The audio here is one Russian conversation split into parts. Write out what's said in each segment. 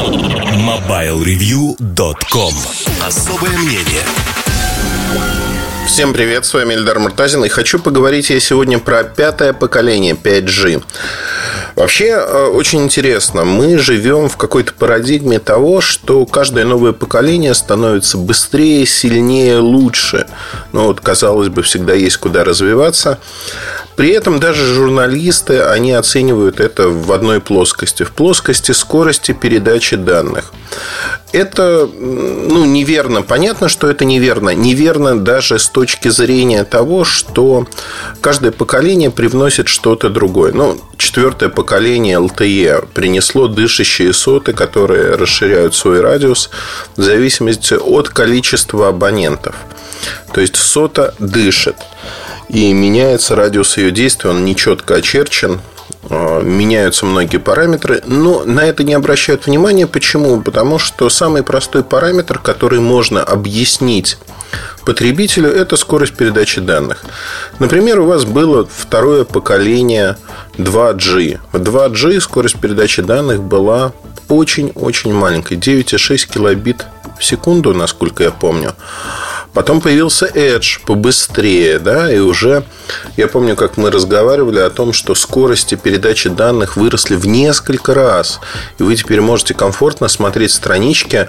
MobileReview.com Особое мнение. Всем привет, с вами Эльдар Муртазин И хочу поговорить я сегодня про пятое поколение 5G Вообще, э, очень интересно Мы живем в какой-то парадигме того Что каждое новое поколение становится быстрее, сильнее, лучше. Ну вот, казалось бы, всегда есть куда развиваться при этом даже журналисты, они оценивают это в одной плоскости. В плоскости скорости передачи данных. Это ну, неверно. Понятно, что это неверно. Неверно даже с точки зрения того, что каждое поколение привносит что-то другое. Ну, четвертое поколение LTE принесло дышащие соты, которые расширяют свой радиус в зависимости от количества абонентов. То есть сота дышит и меняется радиус ее действия, он нечетко очерчен, а, меняются многие параметры, но на это не обращают внимания. Почему? Потому что самый простой параметр, который можно объяснить потребителю, это скорость передачи данных. Например, у вас было второе поколение 2G. В 2G скорость передачи данных была очень-очень маленькой, 9,6 килобит в секунду, насколько я помню. Потом появился Edge побыстрее, да, и уже я помню, как мы разговаривали о том, что скорости передачи данных выросли в несколько раз. И вы теперь можете комфортно смотреть странички,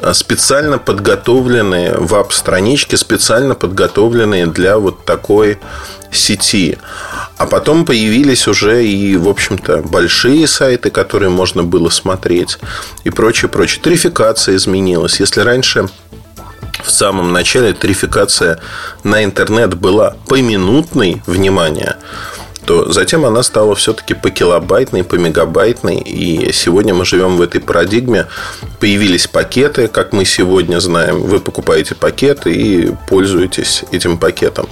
а, специально подготовленные веб-странички, специально подготовленные для вот такой сети. А потом появились уже и, в общем-то, большие сайты, которые можно было смотреть и прочее, прочее. Тарификация изменилась. Если раньше в самом начале тарификация на интернет была поминутной, внимание, то затем она стала все-таки по килобайтной, по мегабайтной. И сегодня мы живем в этой парадигме. Появились пакеты, как мы сегодня знаем. Вы покупаете пакет и пользуетесь этим пакетом.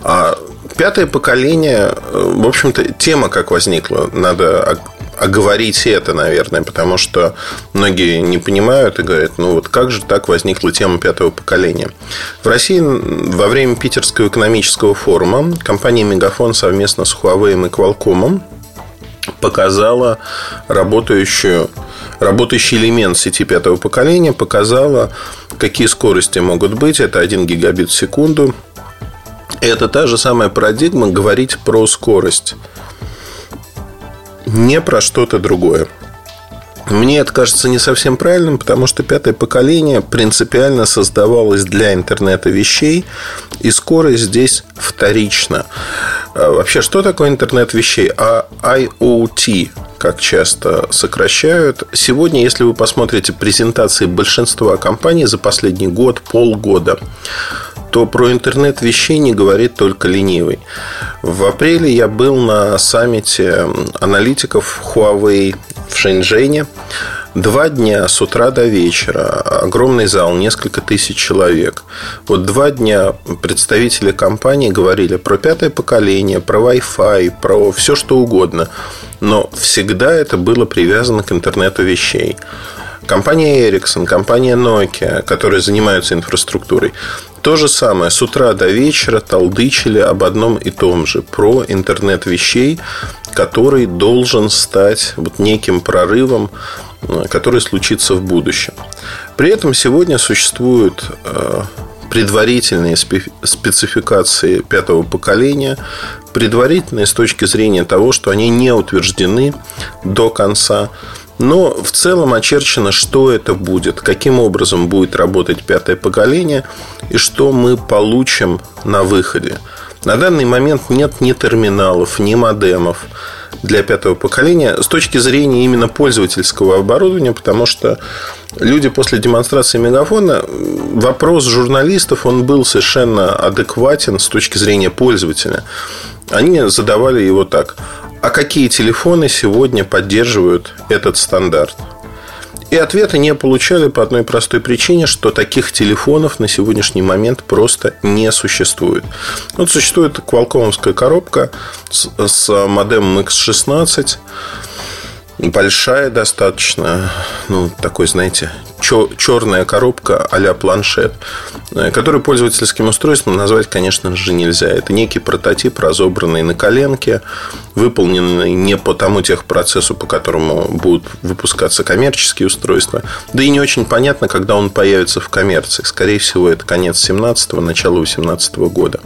А пятое поколение, в общем-то, тема как возникла, надо оговорить это, наверное, потому что многие не понимают и говорят, ну вот как же так возникла тема пятого поколения. В России во время Питерского экономического форума компания Мегафон совместно с Huawei и Qualcomm показала работающую, работающий элемент сети пятого поколения, показала, какие скорости могут быть. Это 1 гигабит в секунду. Это та же самая парадигма говорить про скорость не про что-то другое. Мне это кажется не совсем правильным, потому что пятое поколение принципиально создавалось для интернета вещей, и скорость здесь вторична. А вообще, что такое интернет вещей? А IoT, как часто сокращают. Сегодня, если вы посмотрите презентации большинства компаний за последний год, полгода, то про интернет вещей не говорит только ленивый. В апреле я был на саммите аналитиков Huawei в Шэньчжэне. Два дня с утра до вечера. Огромный зал, несколько тысяч человек. Вот два дня представители компании говорили про пятое поколение, про Wi-Fi, про все что угодно. Но всегда это было привязано к интернету вещей. Компания Ericsson, компания Nokia, которые занимаются инфраструктурой, то же самое. С утра до вечера толдычили об одном и том же. Про интернет вещей, который должен стать вот неким прорывом, э, который случится в будущем. При этом сегодня существуют э, предварительные спецификации пятого поколения, предварительные с точки зрения того, что они не утверждены до конца. Но в целом очерчено, что это будет, каким образом будет работать пятое поколение и что мы получим на выходе. На данный момент нет ни терминалов, ни модемов для пятого поколения с точки зрения именно пользовательского оборудования, потому что люди после демонстрации мегафона, вопрос журналистов, он был совершенно адекватен с точки зрения пользователя. Они задавали его так. А какие телефоны сегодня поддерживают этот стандарт? И ответа не получали по одной простой причине, что таких телефонов на сегодняшний момент просто не существует. Вот существует квалкомовская коробка с, с модемом X16. большая достаточно, ну, такой, знаете, черная коробка а планшет, э, который пользовательским устройством назвать, конечно же, нельзя. Это некий прототип, разобранный на коленке, выполненный не по тому техпроцессу, по которому будут выпускаться коммерческие устройства. Да и не очень понятно, когда он появится в коммерции. Скорее всего, это конец 17-го, начало 18 года.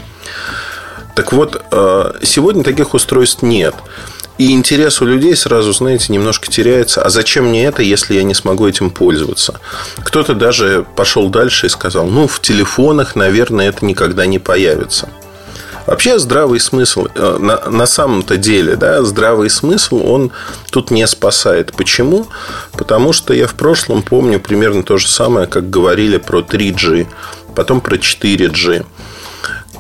Так вот, э, сегодня таких устройств нет. И интерес у людей сразу, знаете, немножко теряется. А зачем мне это, если я не смогу этим пользоваться? Кто-то даже пошел дальше и сказал, ну, в телефонах, наверное, это никогда не появится. Вообще здравый смысл, э, на, на самом-то деле, да, здравый смысл, он тут не спасает. Почему? Потому что я в прошлом помню примерно то же самое, как говорили про 3G, потом про 4G.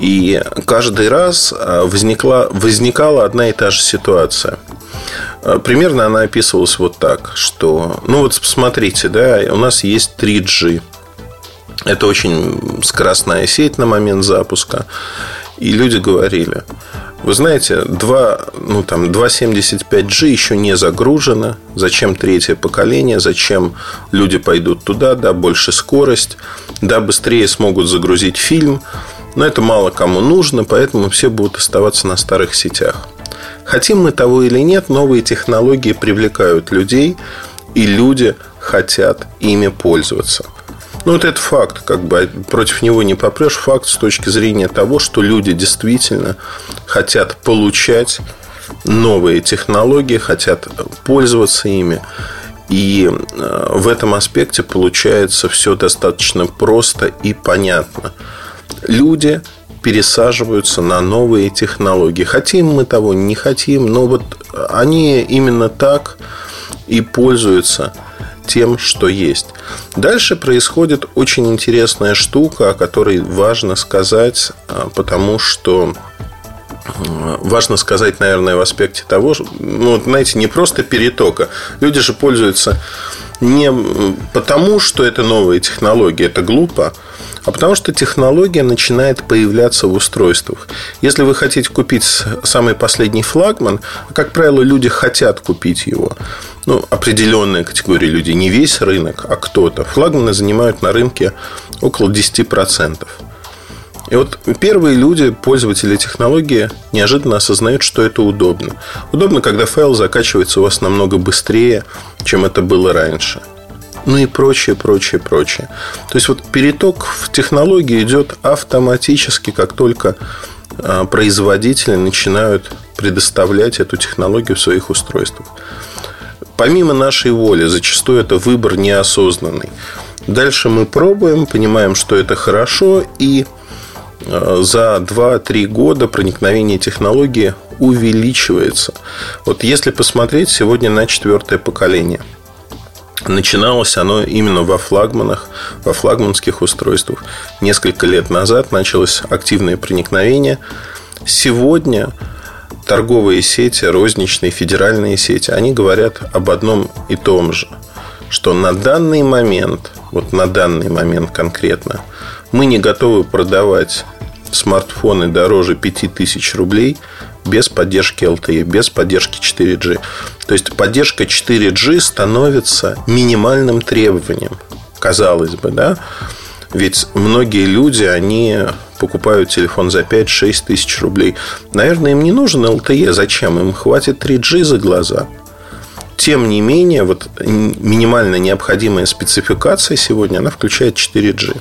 И каждый раз а, возникла, возникала одна и та же ситуация. А, примерно она описывалась вот так, что, ну вот посмотрите, да, у нас есть 3G. Это очень скоростная сеть на момент запуска. И люди говорили, вы знаете, 2, ну, там, 2.75G еще не загружено. Зачем третье поколение? Зачем люди пойдут туда? Да, больше скорость. Да, быстрее смогут загрузить фильм. Но это мало кому нужно, поэтому все будут оставаться на старых сетях. Хотим мы того или нет, новые технологии привлекают людей, и люди хотят ими пользоваться. Ну, вот это факт, как бы против него не попрешь. Факт с точки зрения того, что люди действительно хотят получать новые технологии, хотят пользоваться ими. И э, в этом аспекте получается все достаточно просто и понятно люди пересаживаются на новые технологии. Хотим мы того, не хотим, но вот они именно так и пользуются тем, что есть. Дальше происходит очень интересная штука, о которой важно сказать, а, потому что важно сказать, наверное, в аспекте того, ну, знаете, не просто перетока. Люди же пользуются не потому, что это новые технологии, это глупо, а потому что технология начинает появляться в устройствах. Если вы хотите купить самый последний флагман, как правило, люди хотят купить его. Ну, определенная категория людей, не весь рынок, а кто-то. Флагманы занимают на рынке около 10%. И вот первые люди, пользователи технологии, неожиданно осознают, что это удобно. Удобно, когда файл закачивается у вас намного быстрее, чем это было раньше ну и прочее, прочее, прочее. То есть вот переток в технологии идет автоматически, как только а, производители начинают предоставлять эту технологию в своих устройствах. Помимо нашей воли, зачастую это выбор неосознанный. Дальше мы пробуем, понимаем, что это хорошо, и за 2-3 года проникновение технологии увеличивается. Вот если посмотреть сегодня на четвертое поколение – Начиналось оно именно во флагманах, во флагманских устройствах. Несколько лет назад началось активное проникновение. Сегодня торговые сети, розничные, федеральные сети, они говорят об одном и том же, что на данный момент, вот на данный момент конкретно, мы не готовы продавать смартфоны дороже 5000 рублей без поддержки LTE, без поддержки 4G. То есть поддержка 4G становится минимальным требованием, казалось бы, да? Ведь многие люди, они покупают телефон за 5-6 тысяч рублей. Наверное, им не нужен LTE. Зачем? Им хватит 3G за глаза. Тем не менее, вот минимально необходимая спецификация сегодня, она включает 4G.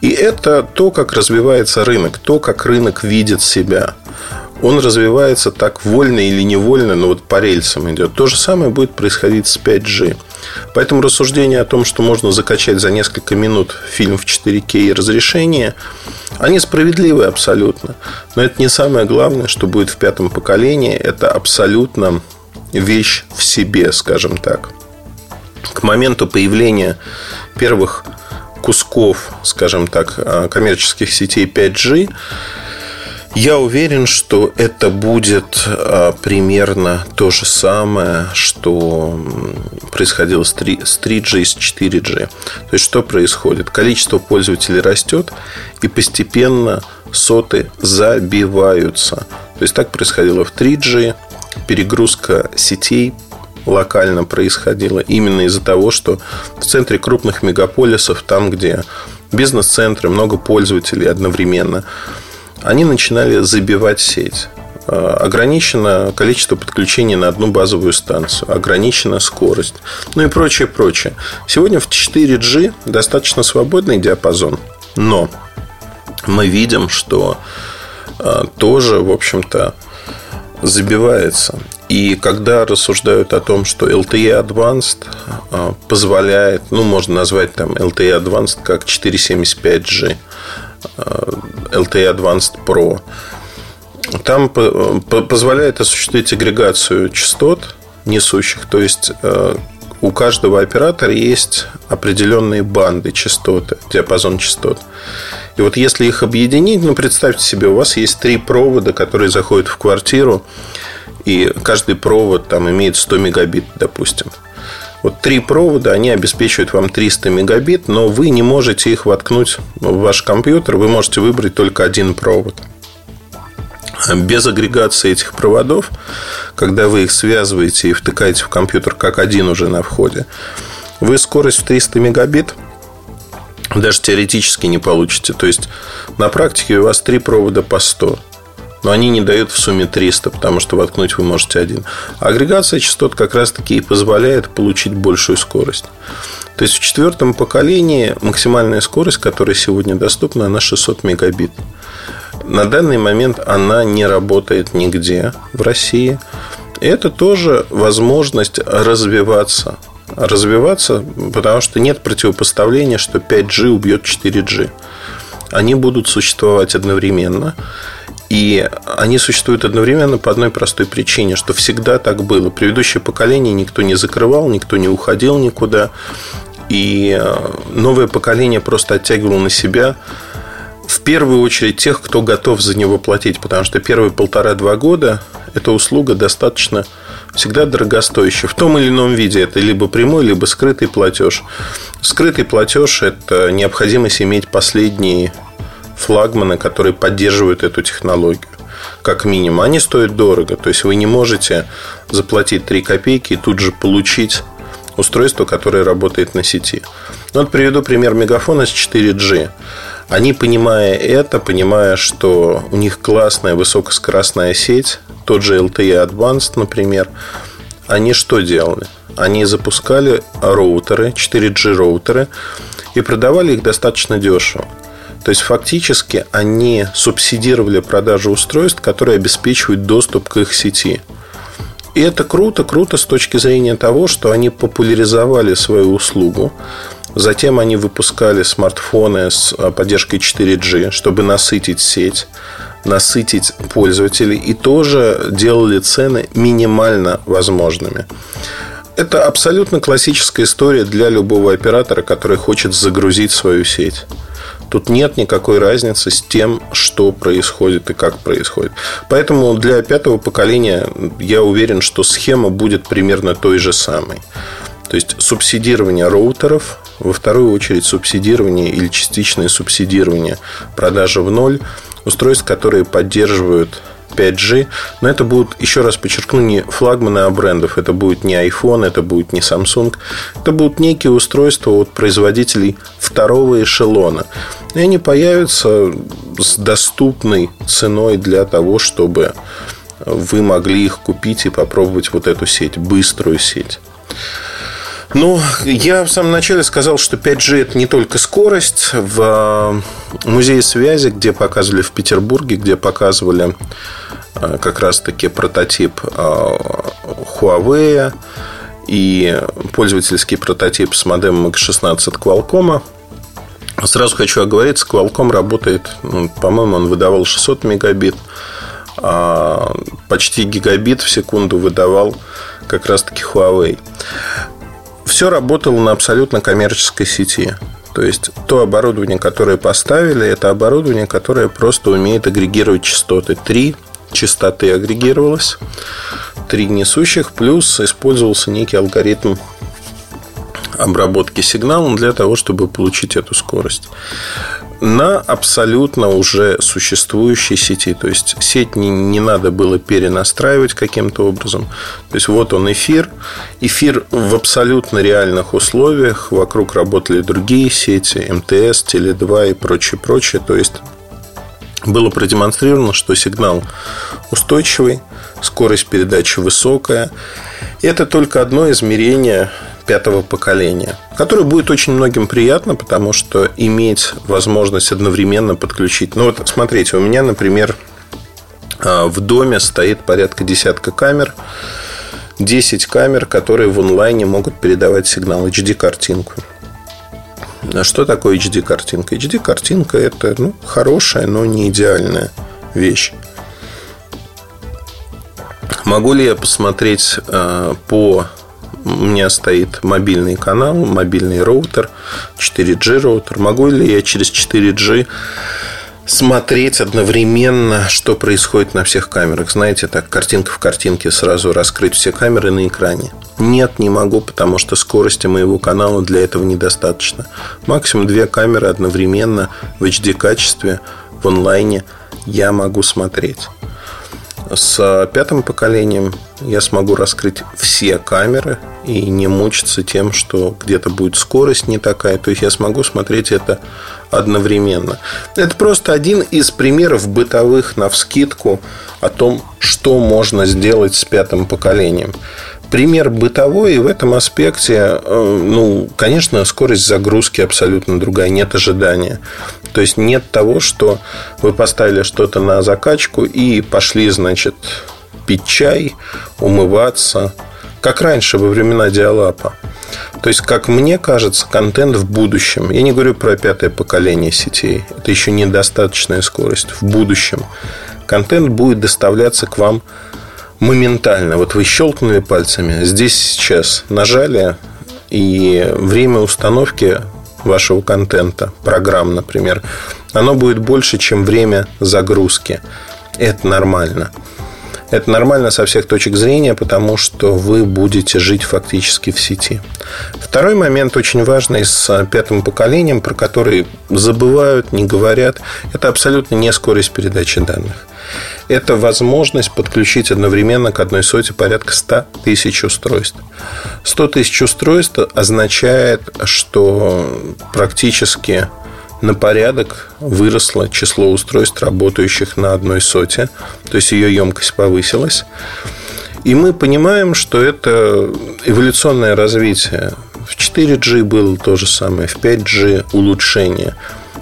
И это то, как развивается рынок, то, как рынок видит себя. Он развивается так вольно или невольно, но вот по рельсам идет. То же самое будет происходить с 5G. Поэтому рассуждения о том, что можно закачать за несколько минут фильм в 4К и разрешение, они справедливы абсолютно. Но это не самое главное, что будет в пятом поколении. Это абсолютно вещь в себе, скажем так. К моменту появления первых кусков, скажем так, а, коммерческих сетей 5G, я уверен, что это будет а, примерно то же самое, что происходило с 3G и с 4G. То есть, что происходит? Количество пользователей растет, и постепенно соты забиваются. То есть, так происходило в 3G. Перегрузка сетей локально происходило именно из-за того, что в центре крупных мегаполисов, там, где бизнес-центры, много пользователей одновременно, они начинали забивать сеть. Э, ограничено количество подключений на одну базовую станцию, ограничена скорость, ну и прочее, прочее. Сегодня в 4G достаточно свободный диапазон, но мы видим, что э, тоже, в общем-то, забивается. И когда рассуждают о том, что LTE Advanced э, позволяет, ну, можно назвать там LTE Advanced как 475G, LTE Advanced Pro, там позволяет осуществить агрегацию частот несущих. То есть э, у каждого оператора есть определенные банды частоты, диапазон частот. И вот если их объединить, ну, представьте себе, у вас есть три провода, которые заходят в квартиру, и каждый провод там имеет 100 мегабит, допустим. Вот три провода, они обеспечивают вам 300 мегабит, но вы не можете их воткнуть в ваш компьютер, вы можете выбрать только один провод – без агрегации этих проводов, когда вы их связываете и втыкаете в компьютер как один уже на входе, вы скорость в 300 мегабит даже теоретически не получите. То есть на практике у вас три провода по 100. Но они не дают в сумме 300, потому что воткнуть вы можете один. Агрегация частот как раз таки и позволяет получить большую скорость. То есть в четвертом поколении максимальная скорость, которая сегодня доступна, она 600 мегабит. На данный момент она не работает нигде в России. Это тоже возможность развиваться. Развиваться, потому что нет противопоставления, что 5G убьет 4G. Они будут существовать одновременно. И они существуют одновременно по одной простой причине, что всегда так было. Предыдущее поколение никто не закрывал, никто не уходил никуда. И э, новое поколение просто оттягивало на себя в первую очередь тех, кто готов за него платить, потому что первые полтора-два года эта услуга достаточно всегда дорогостоящая. В том или ином виде это либо прямой, либо скрытый платеж. Скрытый платеж – это необходимость иметь последние флагманы, которые поддерживают эту технологию. Как минимум. Они стоят дорого. То есть вы не можете заплатить 3 копейки и тут же получить устройство, которое работает на сети. Ну, вот приведу пример мегафона с 4G. Они, понимая это, понимая, что у них классная высокоскоростная сеть, тот же LTE Advanced, например, они что делали? Они запускали роутеры, 4G роутеры, и продавали их достаточно дешево. То есть фактически они субсидировали продажу устройств, которые обеспечивают доступ к их сети. И это круто, круто с точки зрения того, что они популяризовали свою услугу, Затем они выпускали смартфоны с а, поддержкой 4G, чтобы насытить сеть, насытить пользователей и тоже делали цены минимально возможными. Это абсолютно классическая история для любого оператора, который хочет загрузить свою сеть. Тут нет никакой разницы с тем, что происходит и как происходит. Поэтому для пятого поколения я уверен, что схема будет примерно той же самой. То есть субсидирование роутеров, во вторую очередь субсидирование или частичное субсидирование продажи в ноль устройств, которые поддерживают 5G. Но это будут, еще раз подчеркну, не флагманы, а брендов. Это будет не iPhone, это будет не Samsung. Это будут некие устройства от производителей второго эшелона. И они появятся с доступной ценой для того, чтобы вы могли их купить и попробовать вот эту сеть, быструю сеть. Ну, я в самом начале сказал, что 5G это не только скорость. В э, музее связи, где показывали в Петербурге, где показывали э, как раз-таки прототип э, Huawei и пользовательский прототип с модемом X16 Qualcomm. Сразу хочу оговориться, Qualcomm работает, ну, по-моему, он выдавал 600 мегабит, а почти гигабит в секунду выдавал как раз-таки Huawei все работало на абсолютно коммерческой сети. То есть то оборудование, которое поставили, это оборудование, которое просто умеет агрегировать частоты. Три частоты агрегировалось, три несущих, плюс использовался некий алгоритм обработки сигнала для того, чтобы получить эту скорость. На абсолютно уже существующей сети. То есть сеть не, не надо было перенастраивать каким-то образом. То есть вот он эфир. Эфир в абсолютно реальных условиях. Вокруг работали другие сети, МТС, Теле2 и прочее, прочее. То есть было продемонстрировано, что сигнал устойчивый, скорость передачи высокая. Это только одно измерение пятого поколения, которое будет очень многим приятно, потому что иметь возможность одновременно подключить. Ну вот смотрите, у меня, например, а, в доме стоит порядка десятка камер, 10 камер, которые в онлайне могут передавать сигнал HD-картинку. А что такое HD-картинка? HD-картинка – это ну, хорошая, но не идеальная вещь. Могу ли я посмотреть э, по... У меня стоит мобильный канал, мобильный роутер, 4G роутер. Могу ли я через 4G смотреть одновременно, что происходит на всех камерах. Знаете, так, картинка в картинке, сразу раскрыть все камеры на экране. Нет, не могу, потому что скорости моего канала для этого недостаточно. Максимум две камеры одновременно в HD-качестве в онлайне я могу смотреть. С пятым поколением я смогу раскрыть все камеры и не мучиться тем, что где-то будет скорость не такая. То есть я смогу смотреть это одновременно. Это просто один из примеров бытовых на вскидку о том, что можно сделать с пятым поколением. Пример бытовой, и в этом аспекте, э, ну, конечно, скорость загрузки абсолютно другая, нет ожидания. То есть нет того, что вы поставили что-то на закачку и пошли, значит, пить чай, умываться, как раньше, во времена диалапа. То есть, как мне кажется, контент в будущем, я не говорю про пятое поколение сетей, это еще недостаточная скорость, в будущем контент будет доставляться к вам моментально. Вот вы щелкнули пальцами, здесь сейчас нажали, и время установки вашего контента, программ, например, оно будет больше, чем время загрузки. Это нормально. Это нормально со всех точек зрения, потому что вы будете жить фактически в сети. Второй момент очень важный с пятым поколением, про который забывают, не говорят, это абсолютно не скорость передачи данных. Это возможность подключить одновременно к одной соте порядка 100 тысяч устройств. 100 тысяч устройств означает, что практически на порядок выросло число устройств, работающих на одной соте, то есть ее емкость повысилась. И мы понимаем, что это эволюционное развитие. В 4G было то же самое, в 5G улучшение.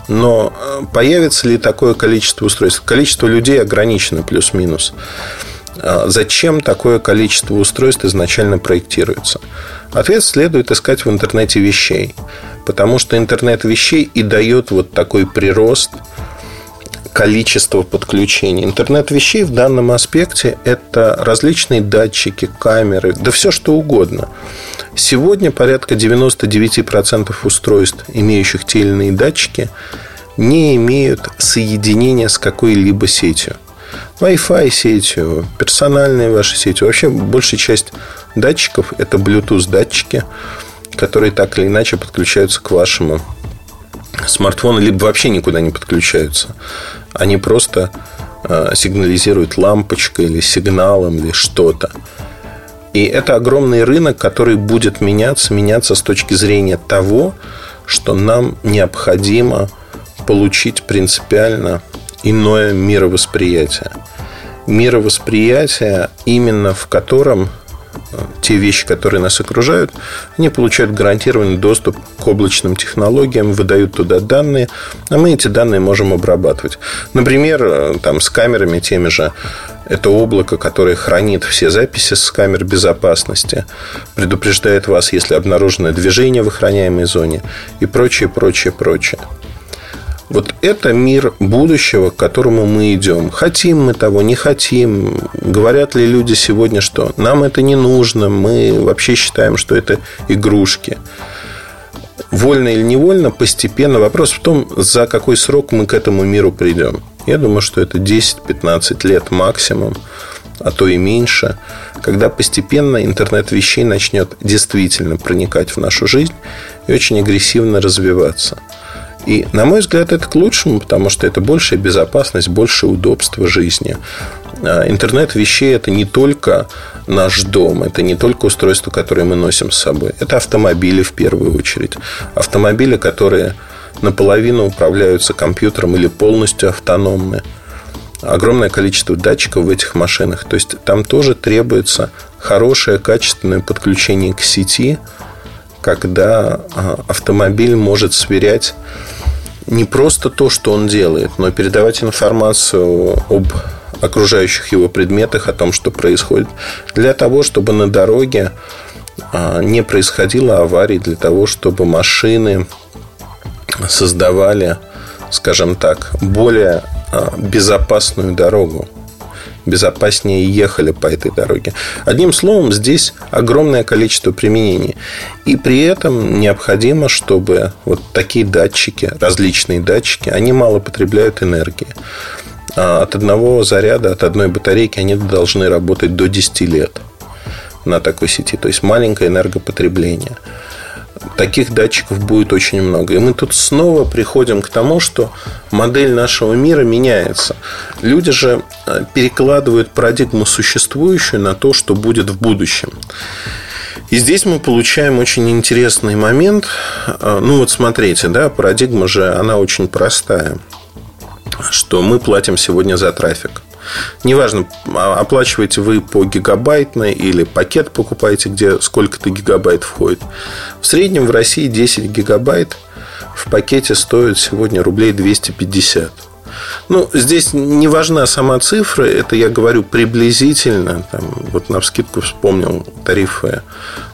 Но э, появится ли такое количество устройств? Количество людей ограничено плюс-минус. А зачем такое количество устройств изначально проектируется? Ответ следует искать в интернете вещей. Потому что интернет вещей и дает вот такой прирост количества подключений. Интернет вещей в данном аспекте – это различные датчики, камеры, да все что угодно. Сегодня порядка 99% устройств, имеющих те или иные датчики, не имеют соединения с какой-либо сетью. Wi-Fi сетью, персональной вашей сетью. Вообще большая часть датчиков – это Bluetooth датчики, которые так или иначе подключаются к вашему смартфону, либо вообще никуда не подключаются. Они просто э, сигнализируют лампочкой или сигналом или что-то. И это огромный рынок, который будет меняться, меняться с точки зрения того, что нам необходимо получить принципиально иное мировосприятие. Мировосприятие, именно в котором те вещи, которые нас окружают, они получают гарантированный доступ к облачным технологиям, выдают туда данные, а мы эти данные можем обрабатывать. Например, там, с камерами теми же это облако, которое хранит все записи с камер безопасности, предупреждает вас, если обнаружено движение в охраняемой зоне и прочее, прочее, прочее. Вот это мир будущего, к которому мы идем. Хотим мы того, не хотим. Говорят ли люди сегодня, что нам это не нужно, мы вообще считаем, что это игрушки. Вольно или невольно, постепенно. Вопрос в том, за какой срок мы к этому миру придем. Я думаю, что это 10-15 лет максимум, а то и меньше, когда постепенно интернет вещей начнет действительно проникать в нашу жизнь и очень агрессивно развиваться – И, на мой взгляд, это к лучшему, потому что это большая безопасность, большее удобство жизни. А, интернет вещей – это не только наш дом, это не только устройство, которое мы носим с собой. Это автомобили в первую очередь. Автомобили, которые наполовину управляются компьютером или полностью автономны. Огромное количество датчиков в этих машинах. То есть там тоже требуется хорошее, качественное подключение к сети, когда а, автомобиль может сверять не просто то, что он делает, но передавать информацию об окружающих его предметах, о том, что происходит, для того, чтобы на дороге а, не происходило аварий, для того, чтобы машины создавали, скажем так, более а, безопасную дорогу безопаснее ехали по этой дороге. Одним словом, здесь огромное количество применений. И при этом необходимо, чтобы вот такие датчики, различные датчики, они мало потребляют энергии. А от одного заряда, от одной батарейки они должны работать до 10 лет на такой сети. То есть маленькое энергопотребление таких датчиков будет очень много. И мы тут снова приходим к тому, что модель нашего мира меняется. Люди же э, перекладывают парадигму существующую на то, что будет в будущем. И здесь мы получаем очень интересный момент. Э, ну вот смотрите, да, парадигма же, она очень простая. Что мы платим сегодня за трафик. Неважно, а, оплачиваете вы по гигабайтной или пакет покупаете, где сколько-то гигабайт входит. В среднем в России 10 гигабайт в пакете стоит сегодня рублей 250. Ну, здесь не важна сама цифра, это я говорю приблизительно. Там, вот на вскидку вспомнил тарифы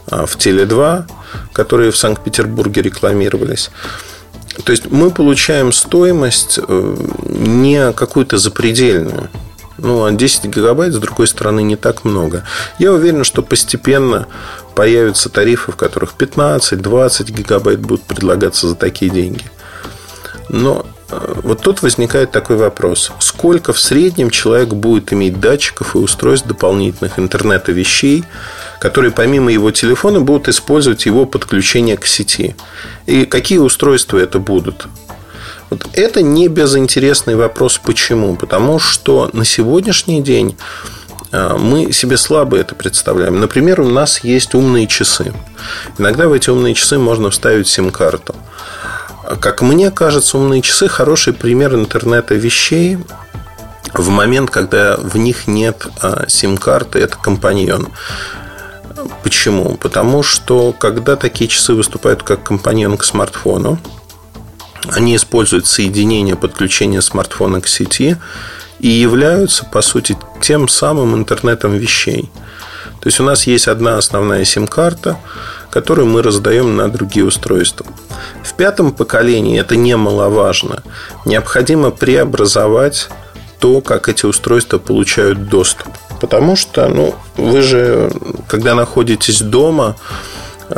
а, в Теле2, которые в Санкт-Петербурге рекламировались. То есть мы получаем стоимость э, не какую-то запредельную. Ну, а 10 гигабайт, с другой стороны, не так много. Я уверен, что постепенно появятся тарифы, в которых 15-20 гигабайт будут предлагаться за такие деньги. Но э, вот тут возникает такой вопрос. Сколько в среднем человек будет иметь датчиков и устройств дополнительных интернета вещей, которые помимо его телефона будут использовать его подключение к сети? И какие устройства это будут? Вот это не безинтересный вопрос. Почему? Потому что на сегодняшний день э, мы себе слабо это представляем. Например, у нас есть умные часы. Иногда в эти умные часы можно вставить сим-карту. Как мне кажется, умные часы хороший пример интернета вещей в момент, когда в них нет э, сим-карты, это компаньон. Почему? Потому что когда такие часы выступают как компаньон к смартфону, они используют соединение подключения смартфона к сети и являются, по сути, тем самым интернетом вещей. То есть у нас есть одна основная сим-карта, которую мы раздаем на другие устройства. В пятом поколении это немаловажно. Необходимо преобразовать то, как эти устройства получают доступ. Потому что, ну, вы же, когда находитесь дома,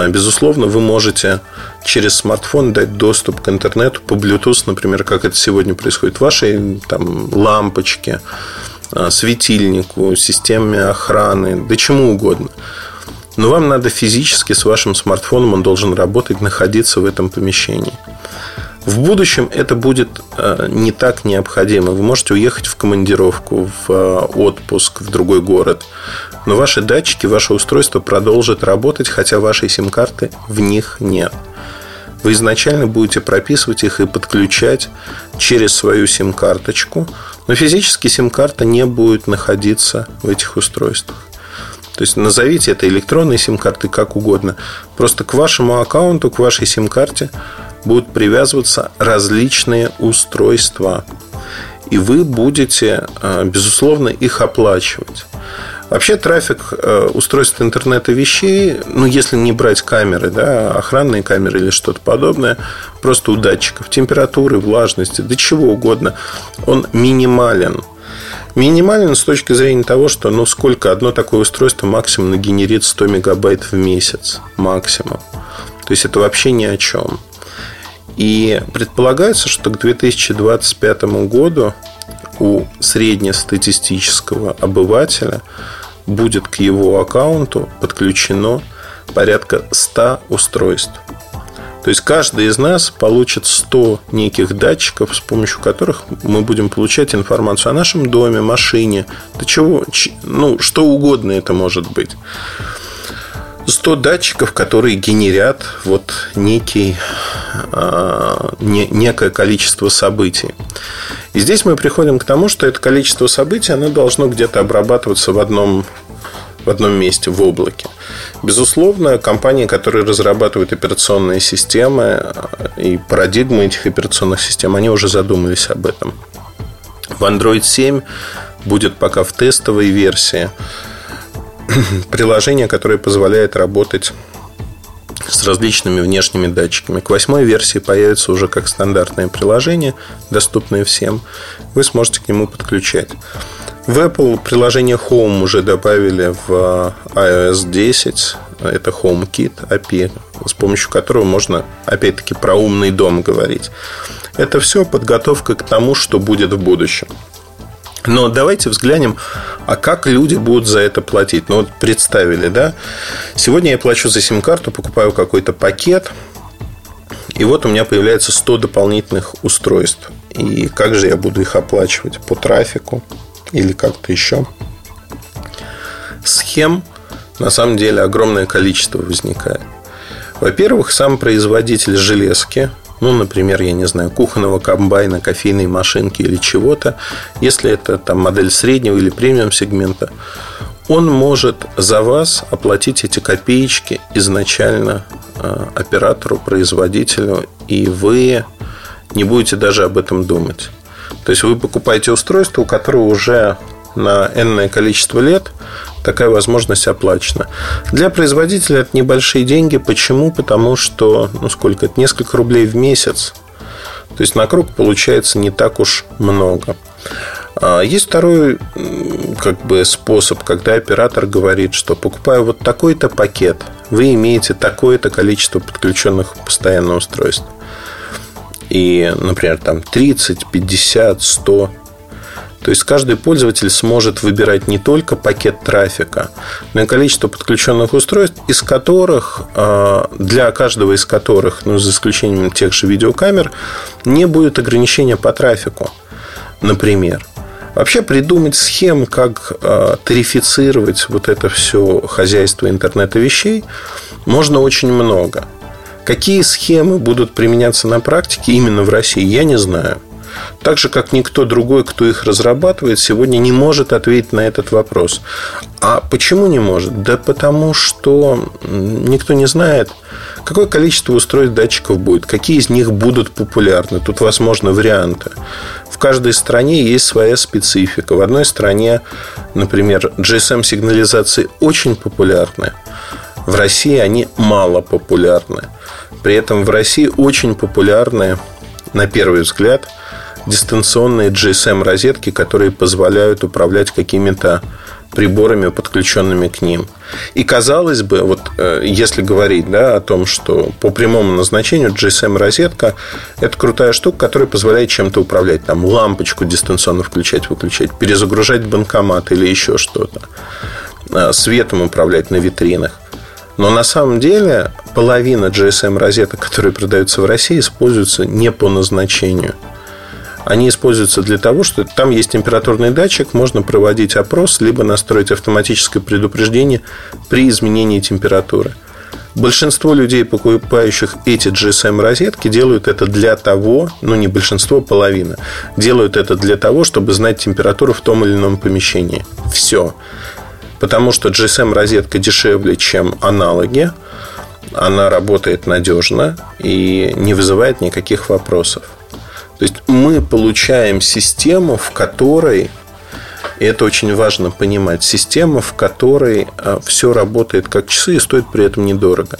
безусловно, вы можете через смартфон дать доступ к интернету по Bluetooth, например, как это сегодня происходит, вашей там, лампочке, а, светильнику, системе охраны, да чему угодно. Но вам надо физически с вашим смартфоном, он должен работать, находиться в этом помещении. В будущем это будет а, не так необходимо. Вы можете уехать в командировку, в отпуск, в другой город. Но ваши датчики, ваше устройство продолжит работать, хотя вашей сим-карты в них нет. Вы изначально будете прописывать их и подключать через свою сим-карточку, но физически сим-карта не будет находиться в этих устройствах. То есть назовите это электронной сим-картой как угодно. Просто к вашему аккаунту, к вашей сим-карте будут привязываться различные устройства. И вы будете, э, безусловно, их оплачивать. Вообще трафик э, устройств интернета вещей, ну, если не брать камеры, да, охранные камеры или что-то подобное, просто у датчиков температуры, влажности, да чего угодно, он минимален. Минимален с точки зрения того, что ну сколько одно такое устройство максимум нагенерит 100 мегабайт в месяц. Максимум. То есть это вообще ни о чем. И предполагается, что к 2025 году у среднестатистического обывателя будет к его аккаунту подключено порядка 100 устройств. То есть каждый из нас получит 100 неких датчиков, с помощью которых мы будем получать информацию о нашем доме, машине, да чего, ну, что угодно это может быть. 100 датчиков, которые генерят вот некий, э, не, некое количество событий. И здесь мы приходим к тому, что это количество событий, оно должно где-то обрабатываться в одном, в одном месте, в облаке. Безусловно, компании, которые разрабатывают операционные системы э, и парадигмы этих операционных систем, они уже задумались об этом. В Android 7 будет пока в тестовой версии приложение, которое позволяет работать с различными внешними датчиками. К восьмой версии появится уже как стандартное приложение, доступное всем. Вы сможете к нему подключать. В Apple приложение Home уже добавили в iOS 10. Это HomeKit API, с помощью которого можно, опять-таки, про умный дом говорить. Это все подготовка к тому, что будет в будущем. Но давайте взглянем, а как люди будут за это платить. Ну, вот представили, да? Сегодня я плачу за сим-карту, покупаю какой-то пакет, и вот у меня появляется 100 дополнительных устройств. И как же я буду их оплачивать? По трафику или как-то еще? Схем на самом деле огромное количество возникает. Во-первых, сам производитель железки ну, например, я не знаю, кухонного комбайна, кофейной машинки или чего-то, если это там модель среднего или премиум сегмента, он может за вас оплатить эти копеечки изначально э, оператору, производителю, и вы не будете даже об этом думать. То есть вы покупаете устройство, у которого уже на энное количество лет такая возможность оплачена. Для производителя это небольшие деньги. Почему? Потому что, ну сколько это, несколько рублей в месяц. То есть на круг получается не так уж много. А, есть второй как бы, способ, когда оператор говорит, что покупая вот такой-то пакет, вы имеете такое-то количество подключенных постоянно устройств. И, например, там 30, 50, 100 то есть каждый пользователь сможет выбирать не только пакет трафика, но и количество подключенных устройств, из которых, а, для каждого из которых, ну, за исключением тех же видеокамер, не будет ограничения по трафику. Например, Вообще придумать схем, как э, тарифицировать вот это все хозяйство интернета вещей, можно очень много. Какие схемы будут применяться на практике именно в России, я не знаю. Так же, как никто другой, кто их разрабатывает, сегодня не может ответить на этот вопрос. А почему не может? Да потому что никто не знает, какое количество устройств датчиков будет, какие из них будут популярны. Тут возможны варианты. В каждой стране есть своя специфика. В одной стране, например, GSM-сигнализации очень популярны. В России они мало популярны. При этом в России очень популярны, на первый взгляд, дистанционные GSM-розетки, которые позволяют управлять какими-то приборами, подключенными к ним. И казалось бы, вот э, если говорить да, о том, что по прямому назначению GSM-розетка – это крутая штука, которая позволяет чем-то управлять. Там лампочку дистанционно включать, выключать, перезагружать банкомат или еще что-то. Э, светом управлять на витринах. Но на самом деле половина GSM-розеток, которые продаются в России, используются не по назначению – они используются для того, что там есть температурный датчик, можно проводить опрос, либо настроить автоматическое предупреждение при изменении температуры. Большинство людей, покупающих эти GSM-розетки, делают это для того, ну не большинство, половина, делают это для того, чтобы знать температуру в том или ином помещении. Все. Потому что GSM-розетка дешевле, чем аналоги, она работает надежно и не вызывает никаких вопросов. То есть мы получаем систему, в которой и это очень важно понимать. Система, в которой а, все работает как часы и стоит при этом недорого.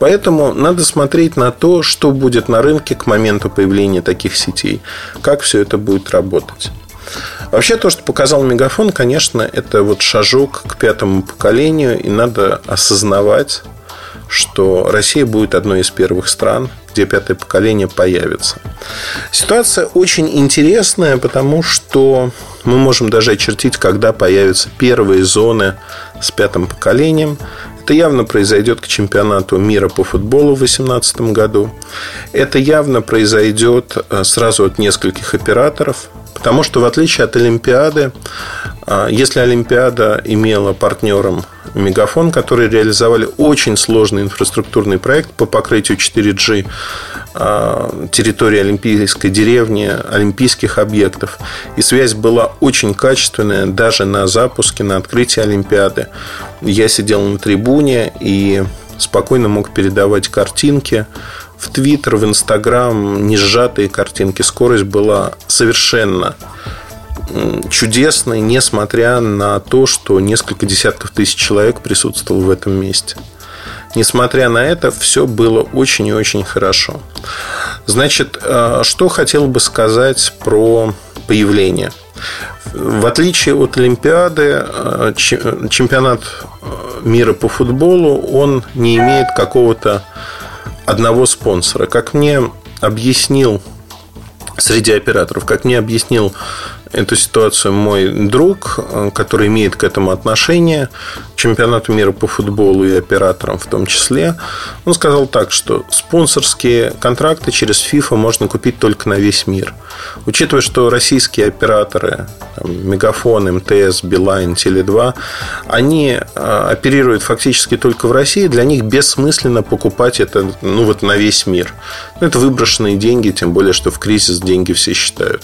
Поэтому надо смотреть на то, что будет на рынке к моменту появления таких сетей. Как все это будет работать. Вообще, то, что показал Мегафон, конечно, это вот шажок к пятому поколению, и надо осознавать, что Россия будет одной из первых стран, где пятое поколение появится. Ситуация очень интересная, потому что мы можем даже очертить, когда появятся первые зоны с пятым поколением. Это явно произойдет к чемпионату мира по футболу в 2018 году. Это явно произойдет э, сразу от нескольких операторов. Потому что в отличие от Олимпиады, э, если Олимпиада имела партнером Мегафон, которые реализовали очень сложный инфраструктурный проект по покрытию 4G а, территории Олимпийской деревни, олимпийских объектов. И связь была очень качественная даже на запуске, на открытии Олимпиады. Я сидел на трибуне и спокойно мог передавать картинки в Твиттер, в Инстаграм, не сжатые картинки. Скорость была совершенно чудесной, несмотря на то, что несколько десятков тысяч человек присутствовало в этом месте. Несмотря на это, все было очень и очень хорошо. Значит, э, что хотел бы сказать про появление. В отличие от Олимпиады, э, чемпионат э, мира по футболу, он не имеет какого-то одного спонсора. Как мне объяснил среди операторов, как мне объяснил эту ситуацию мой друг, э, который имеет к этому отношение, чемпионату мира по футболу и операторам в том числе. Он сказал так, что спонсорские контракты через FIFA можно купить только на весь мир. Учитывая, что российские операторы, там, Мегафон, МТС, Билайн, Теле2, они э, оперируют фактически только в России, для них бессмысленно покупать это ну, вот на весь мир. Ну, это выброшенные деньги, тем более, что в кризис деньги все считают.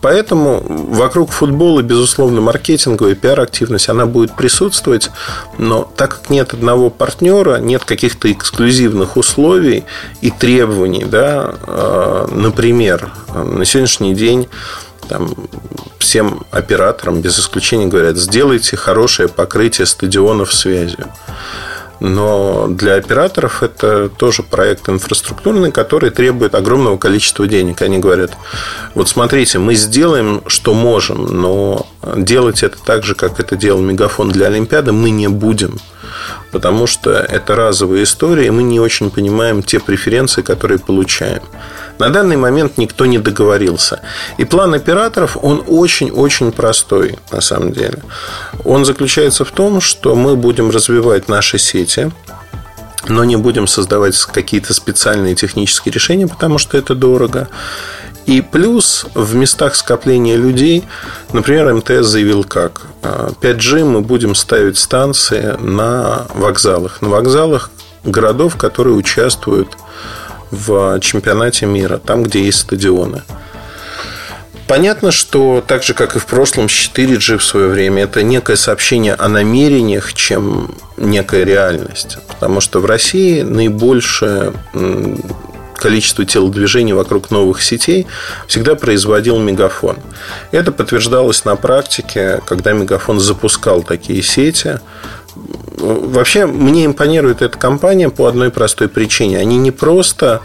Поэтому вокруг футбола, безусловно, маркетинговая пиар-активность, она будет присутствовать, но так как нет одного партнера, нет каких-то эксклюзивных условий и требований, да, а, например, на сегодняшний день там, всем операторам без исключения говорят, сделайте хорошее покрытие стадионов связью. Но для операторов это тоже проект инфраструктурный, который требует огромного количества денег. Они говорят, вот смотрите, мы сделаем, что можем, но делать это так же, как это делал Мегафон для Олимпиады, мы не будем. Потому что это разовая история, и мы не очень понимаем те преференции, которые получаем. На данный момент никто не договорился. И план операторов, он очень-очень простой, на самом деле. Он заключается в том, что мы будем развивать наши сети, но не будем создавать какие-то специальные технические решения, потому что это дорого. И плюс в местах скопления людей, например, МТС заявил как? 5G мы будем ставить станции на вокзалах. На вокзалах городов, которые участвуют в чемпионате мира, там, где есть стадионы. Понятно, что так же, как и в прошлом с 4G в свое время, это некое сообщение о намерениях, чем некая реальность. Потому что в России наибольшее количество телодвижений вокруг новых сетей всегда производил Мегафон. Это подтверждалось на практике, когда Мегафон запускал такие сети. Вообще, мне импонирует эта компания по одной простой причине. Они не просто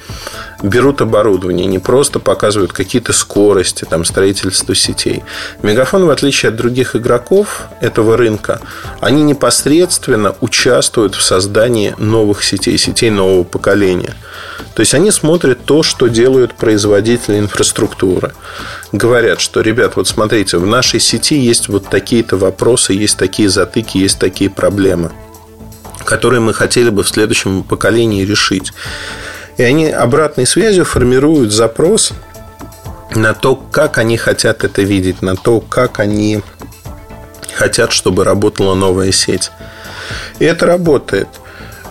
берут оборудование, не просто показывают какие-то скорости, там, строительство сетей. Мегафон, в отличие от других игроков этого рынка, они непосредственно участвуют в создании новых сетей, сетей нового поколения. То есть они смотрят то, что делают производители инфраструктуры. Говорят, что, ребят, вот смотрите, в нашей сети есть вот такие-то вопросы, есть такие затыки, есть такие проблемы, которые мы хотели бы в следующем поколении решить. И они обратной связью формируют запрос на то, как они хотят это видеть, на то, как они хотят, чтобы работала новая сеть. И это работает.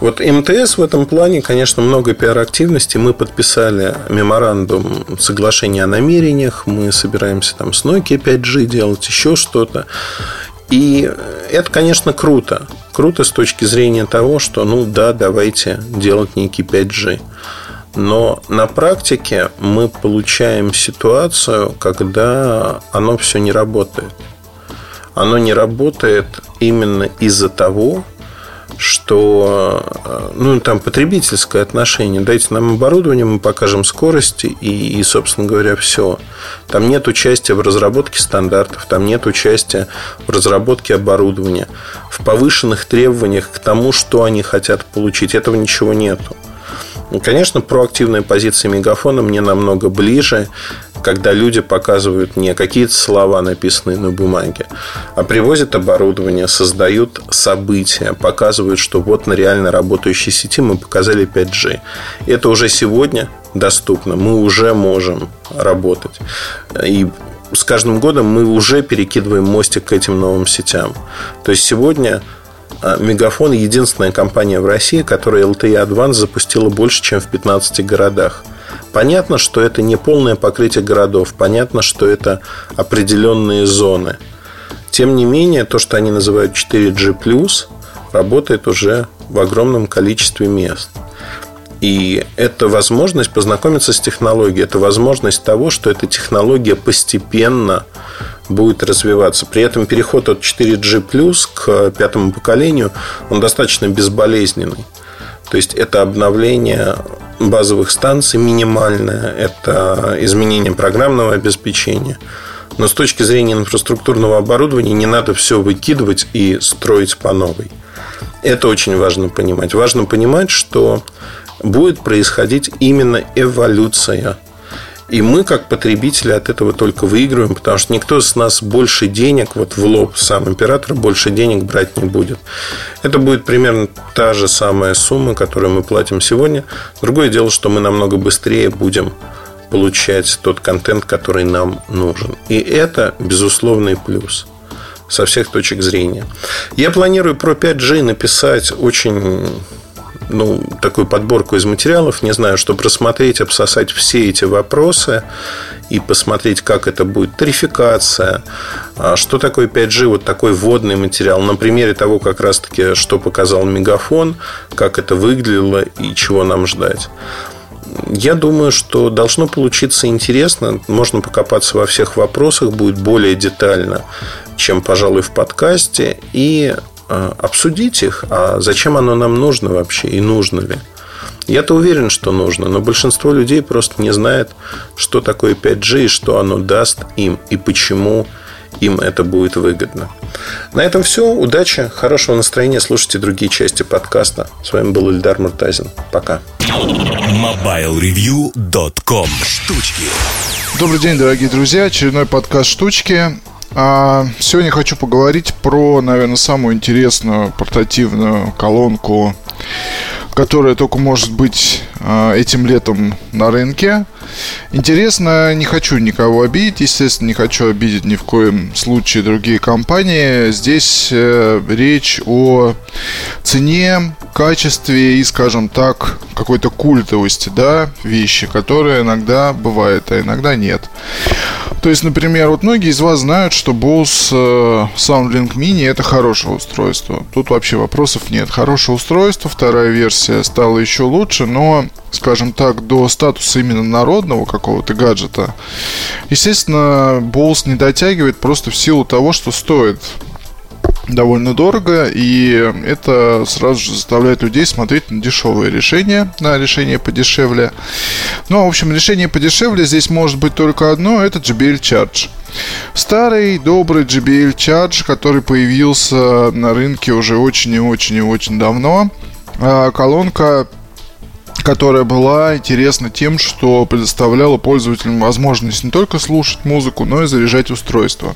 Вот МТС в этом плане, конечно, много пиар-активности. Мы подписали меморандум соглашения о намерениях. Мы собираемся там с Nokia 5G делать, еще что-то. И это, конечно, круто. Круто с точки зрения того, что, ну да, давайте делать некий 5G. Но на практике мы получаем ситуацию, когда оно все не работает. Оно не работает именно из-за того, что ну, там потребительское отношение. Дайте нам оборудование, мы покажем скорости и, и, собственно говоря, все. Там нет участия в разработке стандартов, там нет участия в разработке оборудования, в повышенных требованиях к тому, что они хотят получить. Этого ничего нету. Конечно, проактивная позиция мегафона мне намного ближе, когда люди показывают не какие-то слова, написанные на бумаге, а привозят оборудование, создают события, показывают, что вот на реально работающей сети мы показали 5G. Это уже сегодня доступно, мы уже можем работать. И с каждым годом мы уже перекидываем мостик к этим новым сетям. То есть сегодня а, Мегафон единственная компания в России, которая LTE Advance запустила больше, чем в 15 городах. Понятно, что это не полное покрытие городов, понятно, что это определенные зоны. Тем не менее, то, что они называют 4G+, работает уже в огромном количестве мест. И это возможность познакомиться с технологией, это возможность того, что эта технология постепенно будет развиваться. При этом переход от 4G к пятому поколению, он достаточно безболезненный. То есть это обновление базовых станций минимальное, это изменение программного обеспечения. Но с точки зрения инфраструктурного оборудования не надо все выкидывать и строить по новой. Это очень важно понимать. Важно понимать, что будет происходить именно эволюция. И мы, как потребители, от этого только выигрываем, потому что никто с нас больше денег, вот в лоб сам император, больше денег брать не будет. Это будет примерно та же самая сумма, которую мы платим сегодня. Другое дело, что мы намного быстрее будем получать тот контент, который нам нужен. И это безусловный плюс со всех точек зрения. Я планирую про 5G написать очень ну, такую подборку из материалов, не знаю, чтобы рассмотреть, обсосать все эти вопросы и посмотреть, как это будет. Тарификация, а что такое 5G, вот такой вводный материал. На примере того, как раз-таки, что показал Мегафон, как это выглядело и чего нам ждать. Я думаю, что должно получиться интересно. Можно покопаться во всех вопросах, будет более детально, чем, пожалуй, в подкасте. И обсудить их, а зачем оно нам нужно вообще и нужно ли. Я-то уверен, что нужно, но большинство людей просто не знает, что такое 5G и что оно даст им и почему им это будет выгодно. На этом все. Удачи, хорошего настроения. Слушайте другие части подкаста. С вами был Ильдар Муртазин. Пока. MobileReview.com Штучки Добрый день, дорогие друзья. Очередной подкаст «Штучки». А сегодня хочу поговорить про, наверное, самую интересную портативную колонку, которая только может быть этим летом на рынке. Интересно, не хочу никого обидеть, естественно, не хочу обидеть ни в коем случае другие компании. Здесь э, речь о цене, качестве и, скажем так, какой-то культовости, да, вещи, которые иногда бывают, а иногда нет. То есть, например, вот многие из вас знают, что Bose э, SoundLink Mini это хорошее устройство. Тут вообще вопросов нет. Хорошее устройство, вторая версия стала еще лучше, но скажем так, до статуса именно народного какого-то гаджета, естественно, Bose не дотягивает просто в силу того, что стоит довольно дорого, и это сразу же заставляет людей смотреть на дешевые решения, на решение подешевле. Ну, в общем, решение подешевле здесь может быть только одно, это JBL Charge. Старый, добрый JBL Charge, который появился на рынке уже очень и очень и очень давно. А, колонка которая была интересна тем, что предоставляла пользователям возможность не только слушать музыку, но и заряжать устройство.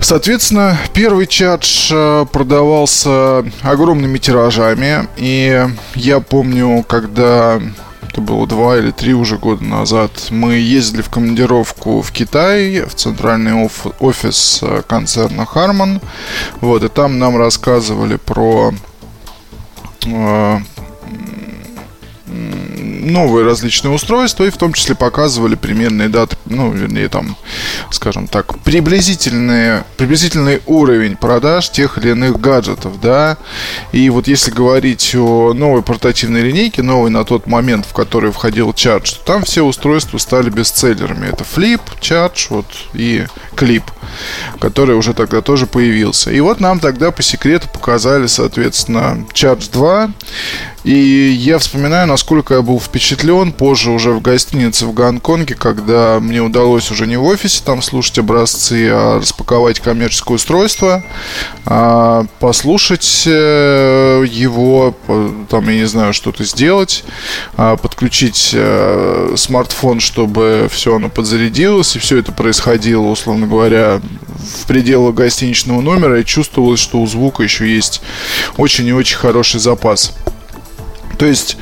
Соответственно, первый чадж э, продавался огромными тиражами. И я помню, когда это было два или три уже года назад, мы ездили в командировку в Китай, в центральный оф- офис э, концерна Harman. Вот, и там нам рассказывали про э, новые различные устройства, и в том числе показывали примерные даты, ну, вернее, там, скажем так, приблизительные, приблизительный уровень продаж тех или иных гаджетов, да. И вот если говорить о новой портативной линейке, новой на тот момент, в который входил Charge, то там все устройства стали бестселлерами. Это Flip, Charge, вот, и Clip – который уже тогда тоже появился. И вот нам тогда по секрету показали, соответственно, Charge 2. И я вспоминаю, насколько я был впечатлен позже уже в гостинице в Гонконге, когда мне удалось уже не в офисе там слушать образцы, а распаковать коммерческое устройство, а послушать э, его, там, я не знаю, что-то сделать, а подключить э, смартфон, чтобы все оно подзарядилось, и все это происходило, условно говоря, в пределах гостиничного номера, и чувствовалось, что у звука еще есть очень и очень хороший запас. То есть